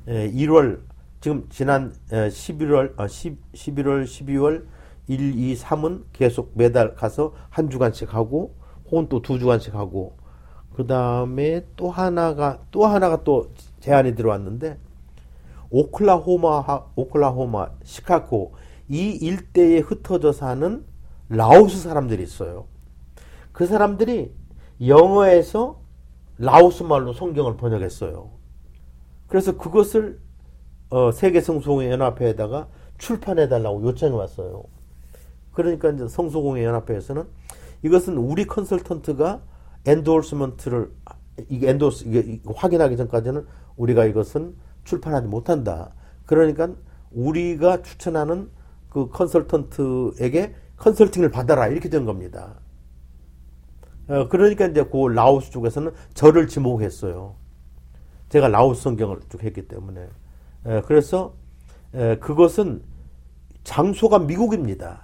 1월, 지금 지난 에, 11월, 아, 10, 11월, 12월, 1, 2, 3은 계속 매달 가서 한 주간씩 하고, 혹은 또 두 주간씩 하고, 그 다음에 또 하나가, 또 하나가 또 제안이 들어왔는데, 오클라호마, 하- 오클라호마, 시카고, 이 일대에 흩어져 사는 라오스 사람들이 있어요. 그 사람들이 영어에서 라오스 말로 성경을 번역했어요. 그래서 그것을 어, 세계 성서공회 연합회에다가 출판해 달라고 요청이 왔어요. 그러니까 이제 성서공회 연합회에서는 이것은 우리 컨설턴트가 endorsement를 이게 endorse 이게 확인하기 전까지는 우리가 이것은 출판하지 못한다. 그러니까 우리가 추천하는 그 컨설턴트에게 컨설팅을 받아라 이렇게 된 겁니다. 어, 그러니까 이제 그 라오스 쪽에서는 저를 지목했어요. 제가 라오스 성경을 쭉 했기 때문에. 에, 그래서 에, 그것은 장소가 미국입니다.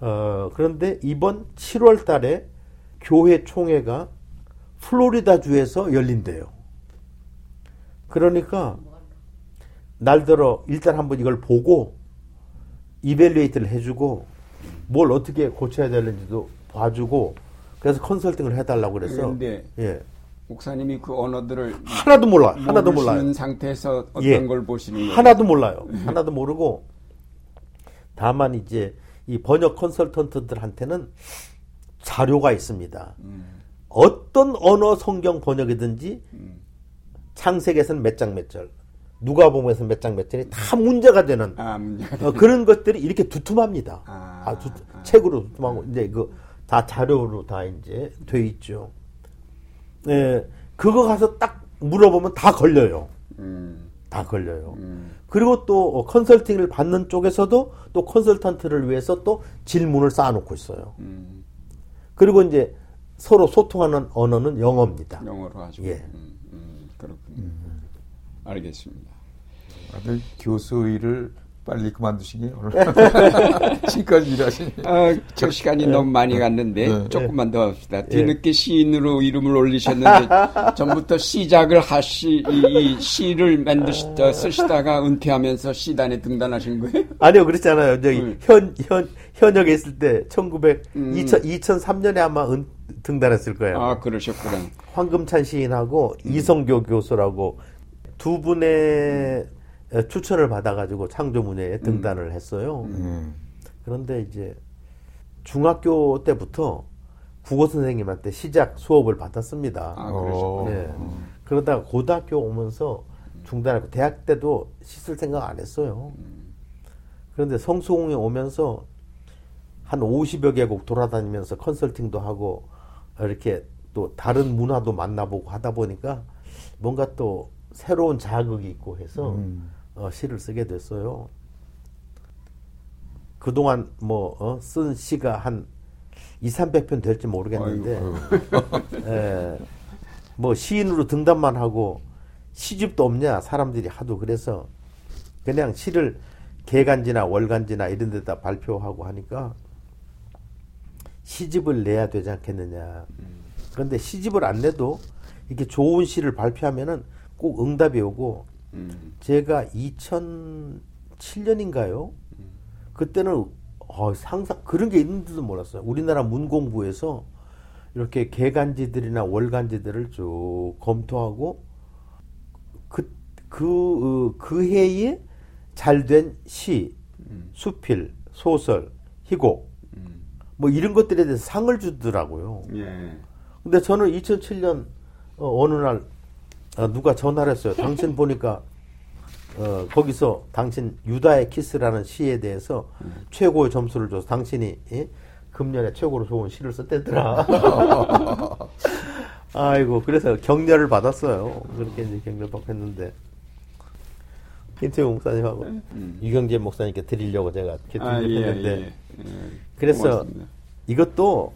어, 그런데 이번 7월 달에 교회 총회가 플로리다 주에서 열린대요. 그러니까 날들어 일단 한번 이걸 보고 이벨리에이트를 해주고 뭘 어떻게 고쳐야 되는지도 봐주고 그래서 컨설팅을 해달라고 그래서 예 목사님이 그 언어들을 하나도 몰라 하나도 몰라요 상태에서 어떤 예. 걸 보시는 거예요? 하나도 몰라요 하나도 모르고 다만 이제 이 번역 컨설턴트들한테는 자료가 있습니다 어떤 언어 성경 번역이든지 창세기에서는 몇 장 몇 절 누가복음에서는 몇장 몇 절이 다 문제가 되는 아, 어, 그런 것들이 이렇게 두툼합니다. 아, 아, 두, 아. 책으로 두툼하고 이제 그 다 자료로 다 이제 돼 있죠. 예, 그거 가서 딱 물어보면 다 걸려요. 음, 다 걸려요. 음. 그리고 또 어, 컨설팅을 받는 쪽에서도 또 컨설턴트를 위해서 또 질문을 쌓아놓고 있어요. 음, 그리고 이제 서로 소통하는 언어는 영어입니다. 영어로 하죠. 예. 음, 음, 그렇군요. 알겠습니다. 다들 교수 일을 빨리 그만두시기 오늘 (laughs) 지금까지 일하시니 아, 저 시간이 너무 많이 갔는데 네. 조금만 더 합시다. 뒤늦게 시인으로 이름을 올리셨는데 (laughs) 전부터 시작을 하시 이, 이 시를 만드시다 쓰시다가 은퇴하면서 시단에 등단하신 거예요? 아니요, 그렇잖아요. 저기 음. 현, 현, 현역에 있을 때 1900, 음. 2000, 2003년에 아마 은, 등단했을 거예요. 아 그러셨구나. 황금찬 시인하고 이성교 교수라고 두 분의 추천을 받아가지고 창조문예에 등단을 했어요. 음. 그런데 이제 중학교 때부터 국어 선생님한테 시작 수업을 받았습니다. 아 어. 그러셨구나. 네. 그러다가 고등학교 오면서 중단하고 대학 때도 씻을 생각 안 했어요. 그런데 성수공에 오면서 한 50여 개국 돌아다니면서 컨설팅도 하고 이렇게 또 다른 문화도 만나보고 하다 보니까 뭔가 또 새로운 자극이 있고 해서 음. 어, 시를 쓰게 됐어요. 그동안 뭐쓴 시가 한 2, 300편 될지 모르겠는데 (laughs) 예, 뭐 시인으로 등단만 하고 시집도 없냐 사람들이 하도 그래서 그냥 시를 개간지나 월간지나 이런 데다 발표하고 하니까 시집을 내야 되지 않겠느냐. 그런데 시집을 안 내도 이렇게 좋은 시를 발표하면은 꼭 응답이 오고 음, 제가 2007년인가요? 그때는 어, 상상 그런 게 있는지도 몰랐어요. 우리나라 문공부에서 이렇게 계간지들이나 월간지들을 쭉 검토하고 그 그, 어, 그 해에 잘된 시, 수필, 소설, 희곡 뭐 이런 것들에 대해서 상을 주더라고요. 예. 근데 저는 2007년 어, 어느 날 어, 누가 전화를 했어요. 당신 (laughs) 보니까 어, 거기서 당신 유다의 키스라는 시에 대해서 최고의 점수를 줘서 당신이 예? 금년에 최고로 좋은 시를 썼대더라. (laughs) 아이고 그래서 격려를 받았어요. 그렇게 이제 격려 받고 했는데 김태우 목사님하고 유경재 목사님께 드리려고 제가 이렇게 아, 예, 예. 예. 그래서 고맙습니다. 이것도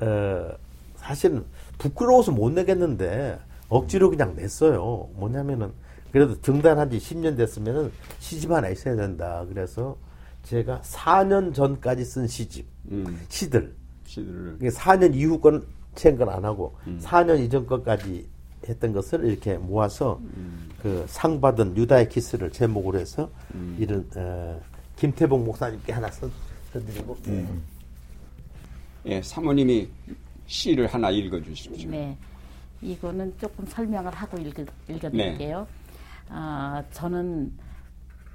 어, 사실은 부끄러워서 못 내겠는데 억지로 그냥 냈어요. 뭐냐면은 그래도 등단한 지 10년 됐으면은 시집 하나 있어야 된다. 그래서 제가 4년 전까지 쓴 시집, 음, 시들. 시들을 이게 4년 이후 건 채건 안 하고 4년 이전 것까지 했던 것을 이렇게 모아서 그상 받은 유다의 키스를 제목으로 해서 이런 어, 김태봉 목사님께 하나 써, 써드리고 예, 사모님이 시를 하나 읽어 주십시오. 네. 이거는 조금 설명을 하고 읽어, 읽어드릴게요. 어, 저는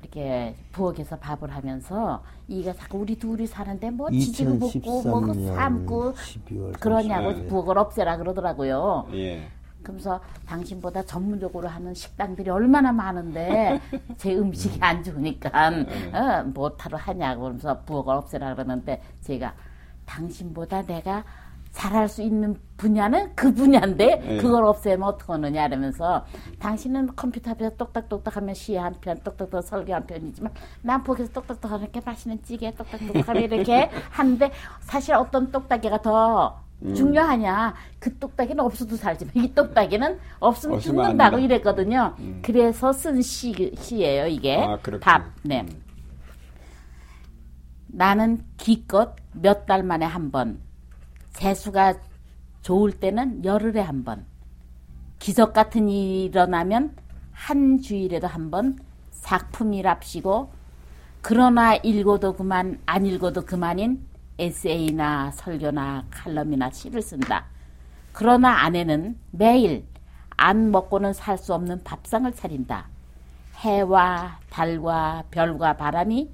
이렇게 부엌에서 밥을 하면서 이가 자꾸 우리 둘이 사는데 뭐 지지고 볶고 뭐 2013년 삶고 12월 그러냐고 30일. 부엌을 없애라 그러더라고요. 예. 그러면서 당신보다 전문적으로 하는 식당들이 얼마나 많은데 (laughs) 제 음식이 안 좋으니까 어, 못하러 하냐고 그러면서 부엌을 없애라 그러는데 제가 당신보다 내가 잘할 수 있는 분야는 그 분야인데 네. 그걸 없애면 어떡하느냐 이러면서 당신은 컴퓨터 앞에서 똑딱똑딱 하면 시 한 편, 똑딱똑 설계 한 편이지만 난 보기에서 똑딱똑 게 맛있는 찌개 똑딱똑 하면 이렇게 (laughs) 하는데 사실 어떤 똑딱이가 더 음. 중요하냐 그 똑딱이는 없어도 살지만 이 똑딱이는 없으면 죽는다고. 이랬거든요. 그래서 쓴 시, 시예요 이게 아. 밥. 네. 나는 기껏 몇 달 만에 한번 재수가 좋을 때는 열흘에 한 번, 기적 같은 일이 일어나면 한 주일에도 한 번 작품이랍시고 그러나 읽어도 그만 안 읽어도 그만인 에세이나 설교나 칼럼이나 시를 쓴다. 그러나 아내는 매일 안 먹고는 살 수 없는 밥상을 차린다. 해와 달과 별과 바람이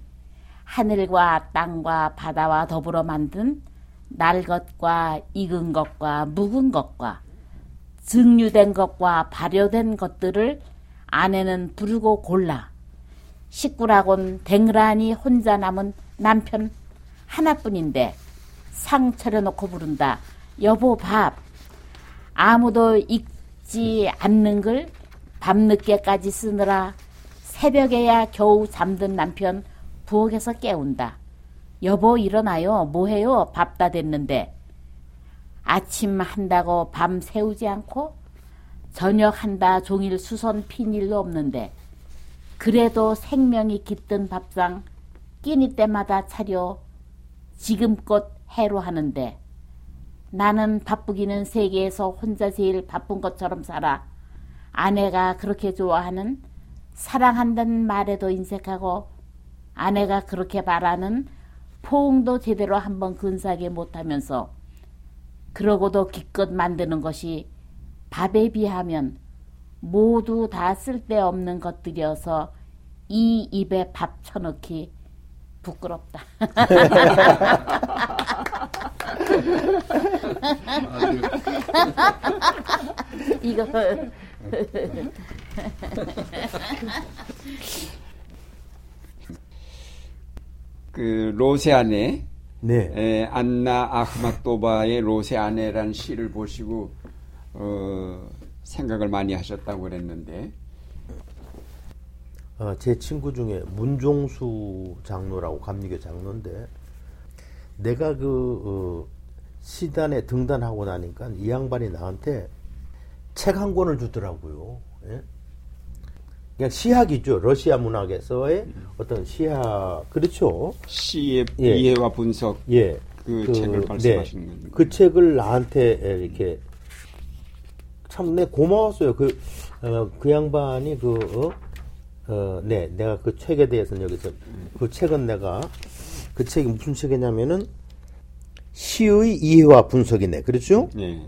하늘과 땅과 바다와 더불어 만든 날 것과 익은 것과 묵은 것과 증류된 것과 발효된 것들을 아내는 부르고 골라 식구라곤 댕란이 혼자 남은 남편 하나뿐인데 상 차려놓고 부른다. 여보 밥. 아무도 읽지 않는 걸 밤늦게까지 쓰느라 새벽에야 겨우 잠든 남편 부엌에서 깨운다. 여보 일어나요. 뭐해요? 밥 다 됐는데. 아침 한다고 밤 새우지 않고 저녁 한다 종일 수선 핀 일도 없는데 그래도 생명이 깃든 밥상 끼니 때마다 차려 지금껏 해로 하는데 나는 바쁘기는 세계에서 혼자 제일 바쁜 것처럼 살아 아내가 그렇게 좋아하는 사랑한다는 말에도 인색하고 아내가 그렇게 바라는 포옹도 제대로 한번 근사하게 못하면서 그러고도 기껏 만드는 것이 밥에 비하면 모두 다 쓸데없는 것들이어서 이 입에 밥 쳐넣기 부끄럽다. (laughs) 이거 (laughs) 그 로세아네 네. 에, 안나 아흐마토바의 로세아네라는 시를 보시고 어, 생각을 많이 하셨다고 그랬는데 어, 제 친구 중에 문종수 장로라고 감리교 장로인데 내가 그 어, 시단에 등단하고 나니까 이 양반이 나한테 책 한 권을 주더라고요. 예? 그냥 시학이죠. 러시아 문학에서의 어떤 시학 그렇죠. 시의 예. 이해와 분석 예. 그 책을 말씀하시는 겁니까? 그 책을 나한테 이렇게 참 내 고마웠어요. 그, 어, 그 양반이 그, 어, 어, 네, 내가 그 책에 대해서는 여기서 그 책은 내가 그 책이 무슨 책이냐면은 시의 이해와 분석이네. 그렇죠? 예.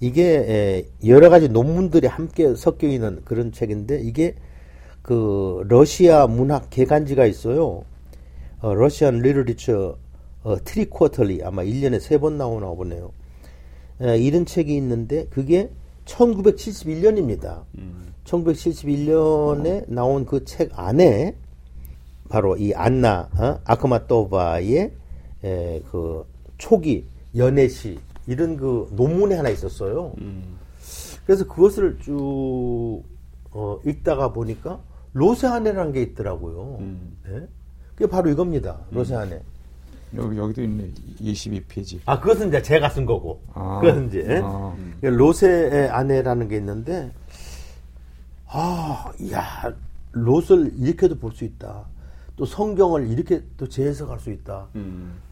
이게 에, 여러 가지 논문들이 함께 섞여 있는 그런 책인데 이게 그 러시아 문학 계간지가 있어요. 어, Russian Literature 어, Triquarterly 아마 1년에 세 번 나오나 보네요. 에, 이런 책이 있는데 그게 1971년입니다. 1971년에 나온 그 책 안에 바로 이 안나 어? 아크마토바의 에, 그 초기 연애시 이런 그 논문이 하나 있었어요. 그래서 그것을 쭉 어, 읽다가 보니까 로세아네라는 게 있더라고요. 예? 그게 바로 이겁니다. 로세아네. 여기 여기도 있네. 22페이지. 아 그것은 이제 제가 쓴 거고. 아. 그것은 이제 예? 아. 로세의 아내라는 게 있는데 아, 야, 롯을 이렇게도 볼 수 있다. 또 성경을 이렇게 또 재해석할 수 있다.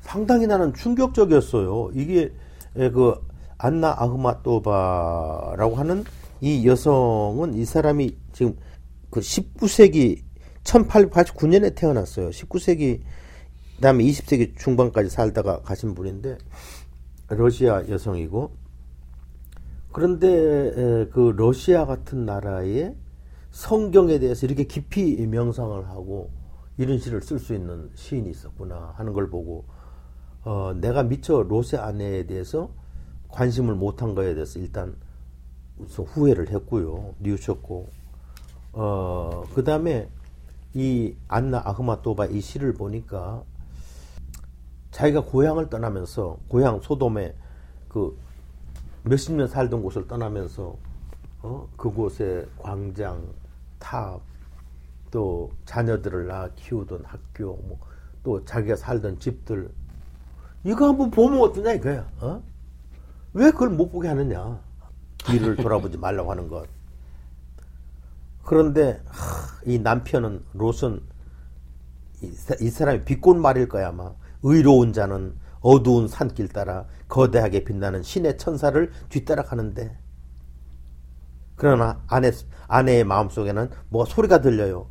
상당히 나는 충격적이었어요. 이게 에, 그 안나 아흐마토바라고 하는 이 여성은 이 사람이 지금 그 19세기 1889년에 태어났어요. 19세기 그다음에 20세기 중반까지 살다가 가신 분인데 러시아 여성이고 그런데 에, 그 러시아 같은 나라에 성경에 대해서 이렇게 깊이 명상을 하고 이런 시를 쓸 수 있는 시인이 있었구나 하는 걸 보고 어, 내가 미처 로세 아내에 대해서 관심을 못한 거에 대해서 일단 후회를 했고요. 뉘우쳤고 어, 그 다음에 이 안나 아흐마토바 이 시를 보니까 자기가 고향을 떠나면서 고향 소돔에 그 몇십 년 살던 곳을 떠나면서 어 그곳에 광장 탑 또 자녀들을 낳아 키우던 학교 뭐 또 자기가 살던 집들. 이거 한번 보면 어떠냐 이거야 어? 왜 그걸 못 보게 하느냐? 뒤를 돌아보지 말라고 하는 것 그런데 하, 이 남편은 롯은 이, 사- 이 사람이 비꼰 말일 거야 아마 의로운 자는 어두운 산길 따라 거대하게 빛나는 신의 천사를 뒤따라 가는데 그러나 아내 아내의 마음속에는 뭐가 소리가 들려요.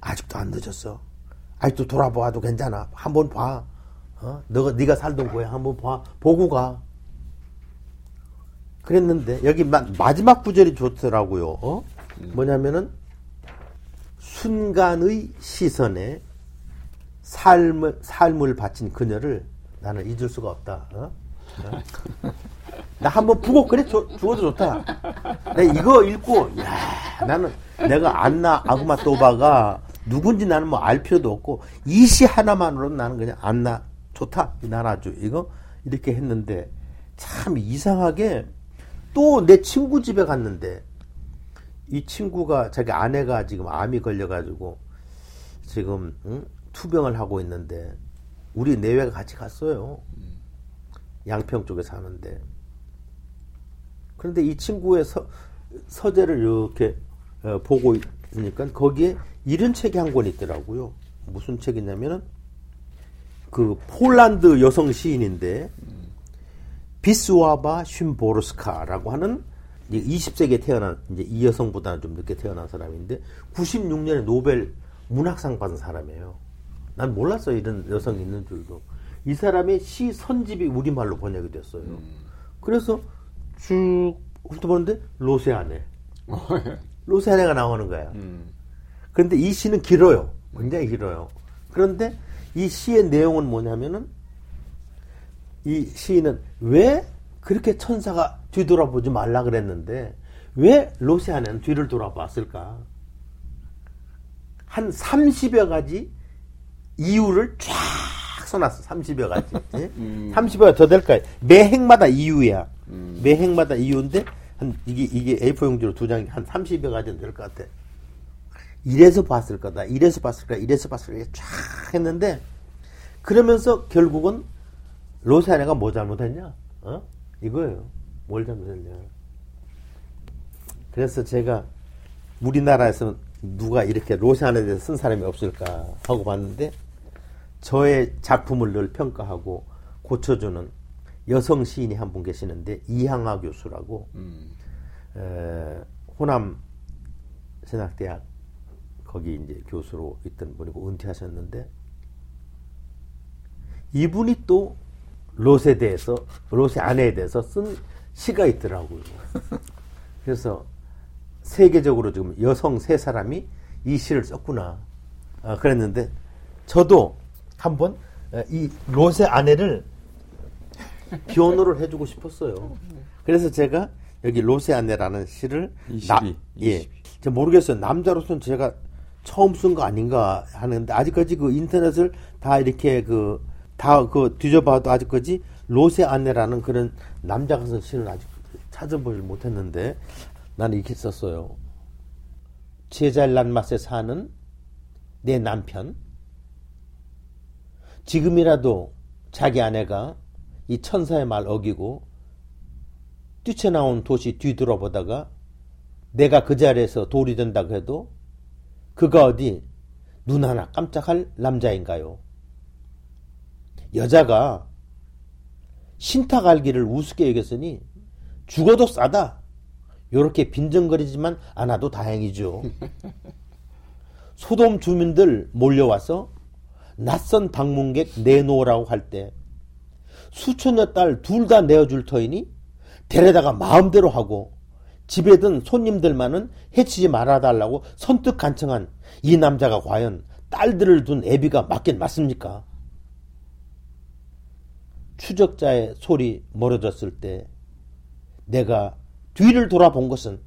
아직도 안 늦었어. 아직도 돌아봐도 괜찮아. 한번 봐. 어? 너가 네가 살던 고향 한번 봐. 보고 가. 그랬는데 여기 마, 마지막 구절이 좋더라고요. 어? 뭐냐면은 순간의 시선에 삶을 삶을 바친 그녀를 나는 잊을 수가 없다. 어? 어? 나 한번 보고 그래 줘, 죽어도 좋다. 내 이거 읽고 야 나는 내가 안나 아그마 또바가 누군지 나는 뭐 알 필요도 없고 이 시 하나만으로 나는 그냥 안나 좋다 난 아주 이거 이렇게 했는데 참 이상하게 또 내 친구 집에 갔는데 이 친구가 자기 아내가 지금 암이 걸려가지고 지금 응? 투병을 하고 있는데 우리 내외가 같이 갔어요. 양평 쪽에 사는데 그런데 이 친구의 서, 서재를 이렇게 어, 보고 있으니까 거기에 이런 책이 한 권 있더라고요. 무슨 책이냐면은 그 폴란드 여성 시인인데 비스와바 쉼보르스카라고 하는 20세기에 태어난 이제 이 여성보다는 좀 늦게 태어난 사람인데 96년에 노벨 문학상 받은 사람이에요. 난 몰랐어요 이런 여성이 있는 줄도. 이 사람의 시 선집이 우리말로 번역이 됐어요. 그래서 쭉 훑어보는데 로세아네. 로세아네가 나오는 거야. 그런데 이 시는 길어요. 굉장히 길어요. 그런데 이 시의 내용은 뭐냐면은 이 시인은 왜 그렇게 천사가 뒤돌아보지 말라 그랬는데 왜 로시아는 뒤를 돌아봤을까? 한 30여 가지 이유를 쫙 써놨어. 30여 가지. (laughs) 예? 30여가 더 될까요? 매 행마다 이유야. 매 행마다 이유인데 한 이게 이게 A4 용지로 두 장이 한 30여 가지는 될 것 같아. 이래서 봤을 거다. 이래서 봤을 거다. 이래서 봤을 거다. 쫙 했는데 그러면서 결국은 로사네가 뭐 잘못했냐? 어? 이거예요. 뭘 잘못했냐? 그래서 제가 우리나라에서는 누가 이렇게 로세안에 대해서 쓴 사람이 없을까 하고 봤는데 저의 작품을 늘 평가하고 고쳐주는 여성 시인이 한 분 계시는데 이향아 교수라고 에, 호남 신학대학 거기 이제 교수로 있던 분이고 은퇴하셨는데 이분이 또 롯에 대해서 롯의 아내에 대해서 쓴 시가 있더라고요. (laughs) 그래서 세계적으로 지금 여성 세 사람이 이 시를 썼구나. 아, 그랬는데 저도 한번 이 롯의 아내를 변호를 해주고 싶었어요. 그래서 제가 여기 롯의 아내라는 시를 22, 나, 22. 예, 제가 모르겠어요. 남자로서는 제가 처음 쓴 거 아닌가 하는데 아직까지 그 인터넷을 다 이렇게 그 다 그 뒤져봐도 아직까지 롯의 아내라는 그런 남자가 쓴 시를 아직 찾아보질 못했는데 나는 이렇게 썼어요. 제잘난 맛에 사는 내 남편 지금이라도 자기 아내가 이 천사의 말 어기고 뛰쳐나온 도시 뒤돌아보다가 내가 그 자리에서 돌이 된다고 해도 그가 어디 눈 하나 깜짝할 남자인가요? 여자가 신탁 알기를 우습게 여겼으니 죽어도 싸다. 요렇게 빈정거리지만 않아도 다행이죠. 소돔 주민들 몰려와서 낯선 방문객 내놓으라고 할 때 수천여 딸 둘 다 내어줄 터이니 데려다가 마음대로 하고 집에 든 손님들만은 해치지 말아달라고 선뜻 간청한 이 남자가 과연 딸들을 둔 애비가 맞긴 맞습니까? 추적자의 소리 멀어졌을 때 내가 뒤를 돌아본 것은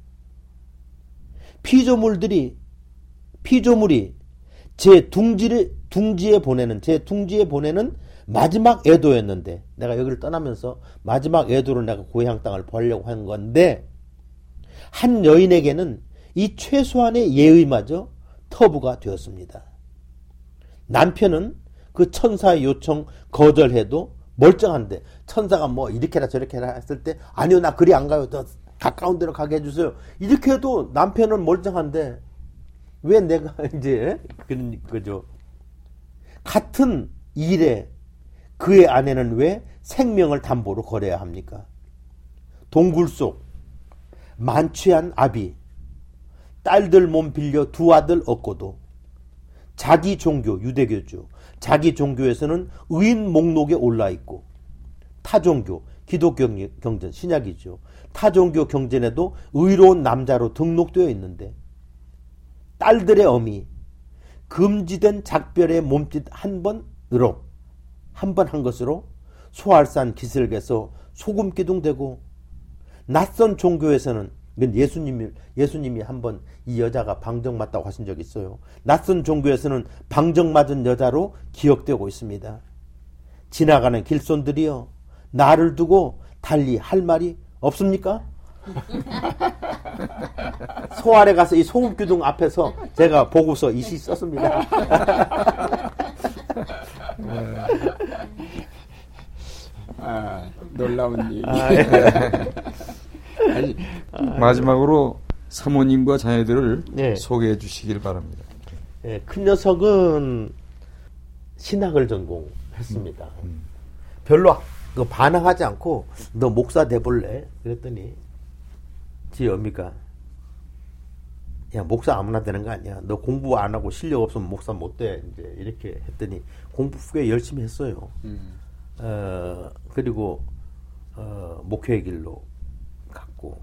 피조물들이 피조물이 제 둥지를 둥지에 보내는 제 둥지에 보내는 마지막 애도였는데 내가 여기를 떠나면서 마지막 애도로 내가 고향 땅을 보려고 한 건데 한 여인에게는 이 최소한의 예의마저 터부가 되었습니다. 남편은 그 천사의 요청 거절해도 멀쩡한데 천사가 뭐 이렇게라 저렇게라 했을 때 아니요 나 그리 안 가요 더 가까운 데로 가게 해주세요 이렇게 해도 남편은 멀쩡한데 왜 내가 (laughs) 이제 그런 거죠 같은 일에 그의 아내는 왜 생명을 담보로 걸어야 합니까? 동굴 속 만취한 아비 딸들 몸 빌려 두 아들 얻고도 자기 종교 유대교죠. 자기 종교에서는 의인 목록에 올라 있고 타 종교 기독교 경전 신약이죠. 타 종교 경전에도 의로운 남자로 등록되어 있는데 딸들의 어미 금지된 작별의 몸짓 한 번으로 한 번 한 것으로 소알산 기슬에서 소금 기둥 되고 낯선 종교에서는 예수님이 예수님이 한번 이 여자가 방정 맞다고 하신 적이 있어요. 낯선 종교에서는 방정 맞은 여자로 기억되고 있습니다. 지나가는 길손들이요 나를 두고 달리 할 말이 없습니까? (laughs) 소아래 가서 이 기둥 앞에서 제가 보고서 이 시 썼습니다. (laughs) 아, 놀라운 일. 아, 예. 아니, (laughs) 마지막으로 사모님과 자녀들을 네. 소개해 주시길 바랍니다. 예, 큰 녀석은 신학을 전공했습니다. 별로 그 반항하지 않고 너 목사 돼볼래? 그랬더니 지 어미가 야 목사 아무나 되는 거 아니야. 너 공부 안 하고 실력 없으면 목사 못 돼. 이제 이렇게 했더니 공부 꽤 열심히 했어요. 음. 어 그리고 어 목회의 길로 갔고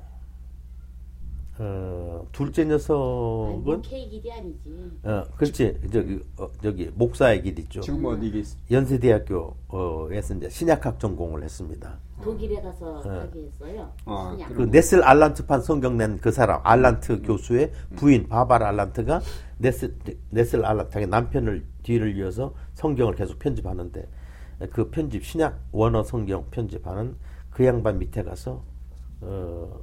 어 둘째 녀석은 K 길이 아니지. 어, 그렇지. 저기, 어, 저기, 목사의 길 있죠. 지금 어디 계시? 연세대학교에서 이제 신약학 전공을 했습니다. 독일에 가서 네. 하게 했어요. 아, 신약. 그 네슬 알란트판 성경 낸 그 사람, 알란트 교수의 부인, 바바라 알란트가 네슬, 네슬 알란트의 남편을 뒤를 이어서 성경을 계속 편집하는데 그 편집, 신약 원어 성경 편집하는 그 양반 밑에 가서, 어,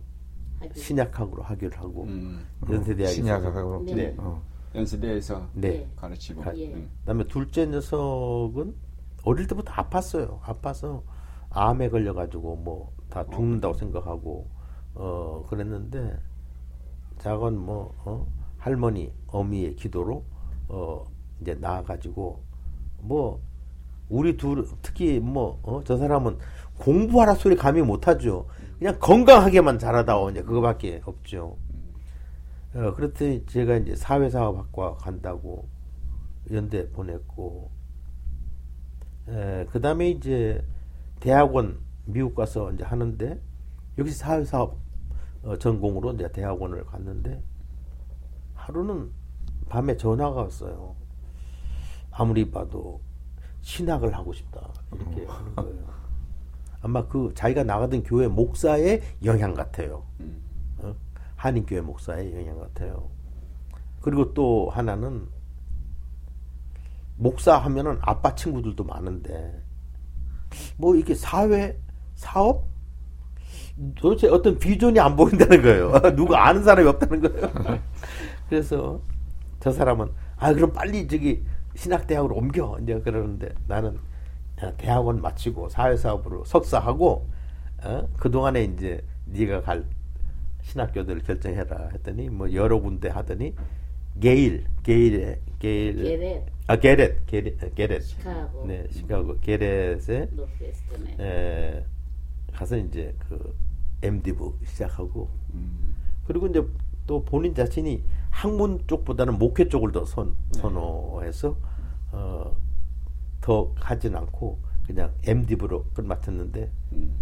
하기. 신약학으로 학위를 하고, 음. 연세대학에서. 신약학으로. 네. 네. 어. 연세대에서 네. 가르치고. 가- 예. 음. 그다음에 둘째 녀석은 어릴 때부터 아팠어요. 아파서 암에 걸려가지고 뭐 다 죽는다고 생각하고 어 그랬는데 작은 뭐 어, 할머니 어미의 기도로 어 이제 나아가지고 뭐 우리 둘 특히 뭐 저 사람은 공부하라 소리 감히 못하죠. 그냥 건강하게만 자라다오 이제 그거밖에 없죠. 어, 그렇더니 제가 이제 사회사업학과 간다고 연대 보냈고, 그 다음에 이제 대학원 미국 가서 이제 하는데, 역시 사회사업 어, 전공으로 이제 대학원을 갔는데, 하루는 밤에 전화가 왔어요. 아무리 봐도 신학을 하고 싶다. 이렇게 하는 거예요. 아마 그 자기가 나가던 교회 목사의 영향 같아요. 음. 어? 한인교회 목사의 영향 같아요. 그리고 또 하나는 목사 하면은 아빠 친구들도 많은데 뭐 이게 사회 사업 도대체 어떤 비전이 안 보인다는 거예요. (laughs) 누가 아는 사람이 없다는 거예요. (laughs) 그래서 저 사람은 아 그럼 빨리 저기 신학대학으로 옮겨 이제 그러는데 나는 어, 대학원 마치고 사회사업으로 석사하고 어? 그 동안에 이제 네가 갈 신학교들을 결정해라 했더니 뭐 여러 군데 하더니 게일 게일에 게일 게렛. 아 게렛 게렛 게렛 시카고. 네 시카고 게렛에. 에, 가서 이제 그 MDiv 시작하고 음. 그리고 이제 또 본인 자신이 학문 쪽보다는 목회 쪽을 더 선, 선호해서 어, 더 하진 않고 그냥 MDiv로 끝마쳤는데 음.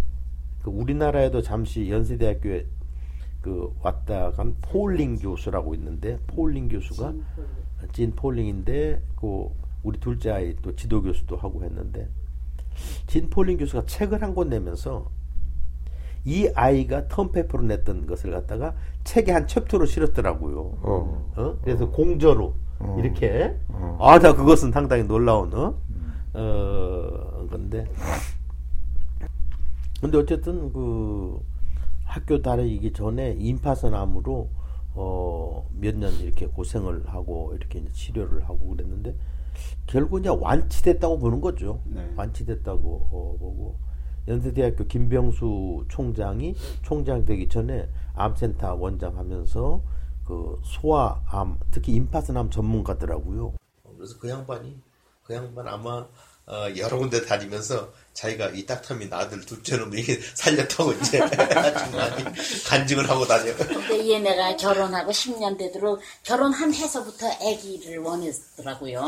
그 우리나라에도 잠시 연세대학교에 그 왔다 간 폴링 교수라고 있는데 폴링 교수가 진 폴링인데 그 우리 둘째 아이 또 지도 교수도 하고 했는데 진 폴링 교수가 책을 한 권 내면서 이 아이가 term paper로 냈던 것을 갖다가 책에 한 chapter로 실었더라고요. 어. 어? 그래서 공저로 어. 이렇게 어. 아, 나 그것은 상당히 놀라운 어, 어 건데. 근데 어쨌든 그 학교 다니기 전에 임파선암으로 어 몇 년 이렇게 고생을 하고 이렇게 치료를 하고 그랬는데 결국 이제 완치됐다고 보는 거죠. 네. 완치됐다고 어, 보고 연세대학교 김병수 총장이 총장 되기 전에 암센터 원장 하면서 그 소아암 특히 임파선암 전문가더라고요. 그래서 그 양반이 그 양반 아마 어, 여러 군데 다니면서 자기가 이 딱터민 아들 둘째놈 이게 살렸다고 이제 (laughs) 많이 간증을 하고 다녀요. 근데 얘네가 결혼하고 10년 되도록 결혼한 해서부터 아기를 원했더라고요.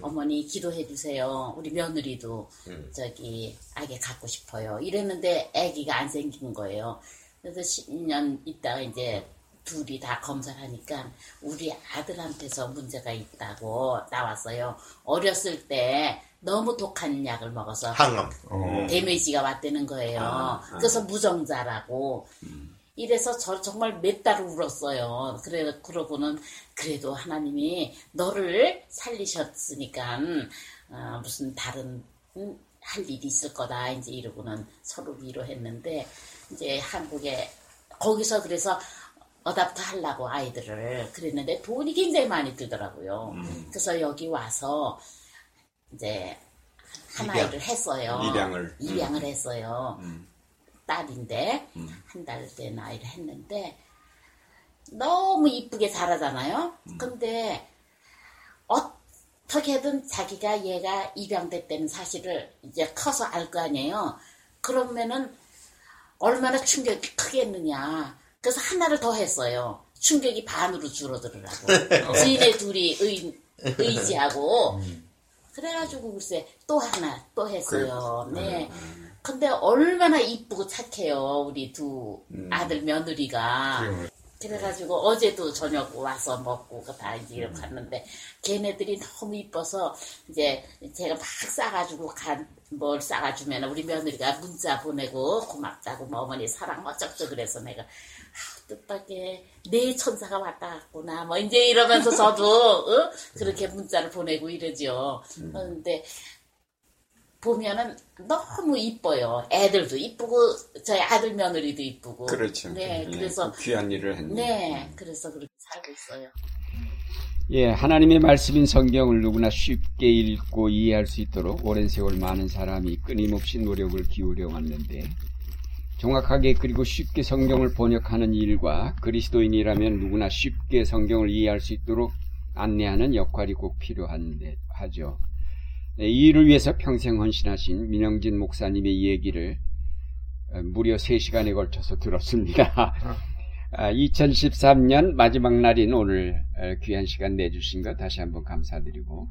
어머니 기도해 주세요. 우리 며느리도 저기 아기 갖고 싶어요. 이랬는데 아기가 안 생긴 거예요. 그래서 10년 있다가 이제 둘이 다 검사를 하니까 우리 아들한테서 문제가 있다고 나왔어요. 어렸을 때 너무 독한 약을 먹어서 항암. 데미지가 왔다는 거예요. 그래서 무정자라고. 이래서 저 정말 몇달 울었어요. 그래, 그러고는 그래도 하나님이 너를 살리셨으니까, 어, 무슨 다른, 음, 할 일이 있을 거다. 이제 이러고는 서로 위로했는데, 이제 한국에, 거기서 그래서 어답터 하려고 아이들을 그랬는데 돈이 굉장히 많이 들더라고요. 그래서 여기 와서 이제 한 입양. 아이를 했어요. 입양을. 입양을 했어요. 딸인데 한 달 된 아이를 했는데 너무 이쁘게 자라잖아요. 근데 어떻게든 자기가 얘가 입양됐다는 사실을 이제 커서 알 거 아니에요. 그러면은 얼마나 충격이 크겠느냐. 그래서 하나를 더 했어요. 충격이 반으로 줄어들으라고. (laughs) 지네 둘이 의, 의지하고. 그래가지고 글쎄 또 하나 또 했어요. 네. 근데 얼마나 이쁘고 착해요. 우리 두 아들 며느리가. 그래가지고 어제도 저녁 와서 먹고 그다 이제 이렇게 갔는데 걔네들이 너무 이뻐서 이제 제가 막 싸가지고 간 뭘 싸가주면 우리 며느리가 문자 보내고 고맙다고 뭐 어머니 사랑 어쩌고 그래서 내가 아, 뜻밖의 내 천사가 왔다 갔구나 뭐 이제 이러면서 저도 어? 그렇게 문자를 보내고 이러죠. 그런데 보면은 너무 이뻐요. 애들도 이쁘고 저희 아들 며느리도 이쁘고. 그렇죠. 네, 예, 그래서 그 귀한 일을 했네. 네, 그래서 그렇게 살고 있어요. 예, 하나님의 말씀인 성경을 누구나 쉽게 읽고 이해할 수 있도록 오랜 세월 많은 사람이 끊임없이 노력을 기울여 왔는데 정확하게 그리고 쉽게 성경을 번역하는 일과 그리스도인이라면 누구나 쉽게 성경을 이해할 수 있도록 안내하는 역할이 꼭 필요한데 하죠. 네, 이 일을 위해서 평생 헌신하신 민영진 목사님의 얘기를 어, 무려 3시간에 걸쳐서 들었습니다. (laughs) 아, 2013년 마지막 날인 오늘 어, 귀한 시간 내주신 것 다시 한번 감사드리고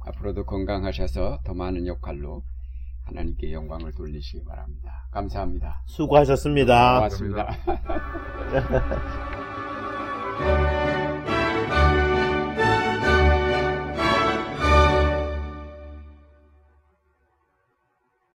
앞으로도 건강하셔서 더 많은 역할로 하나님께 영광을 돌리시기 바랍니다. 감사합니다. 수고하셨습니다. 고맙습니다. (laughs)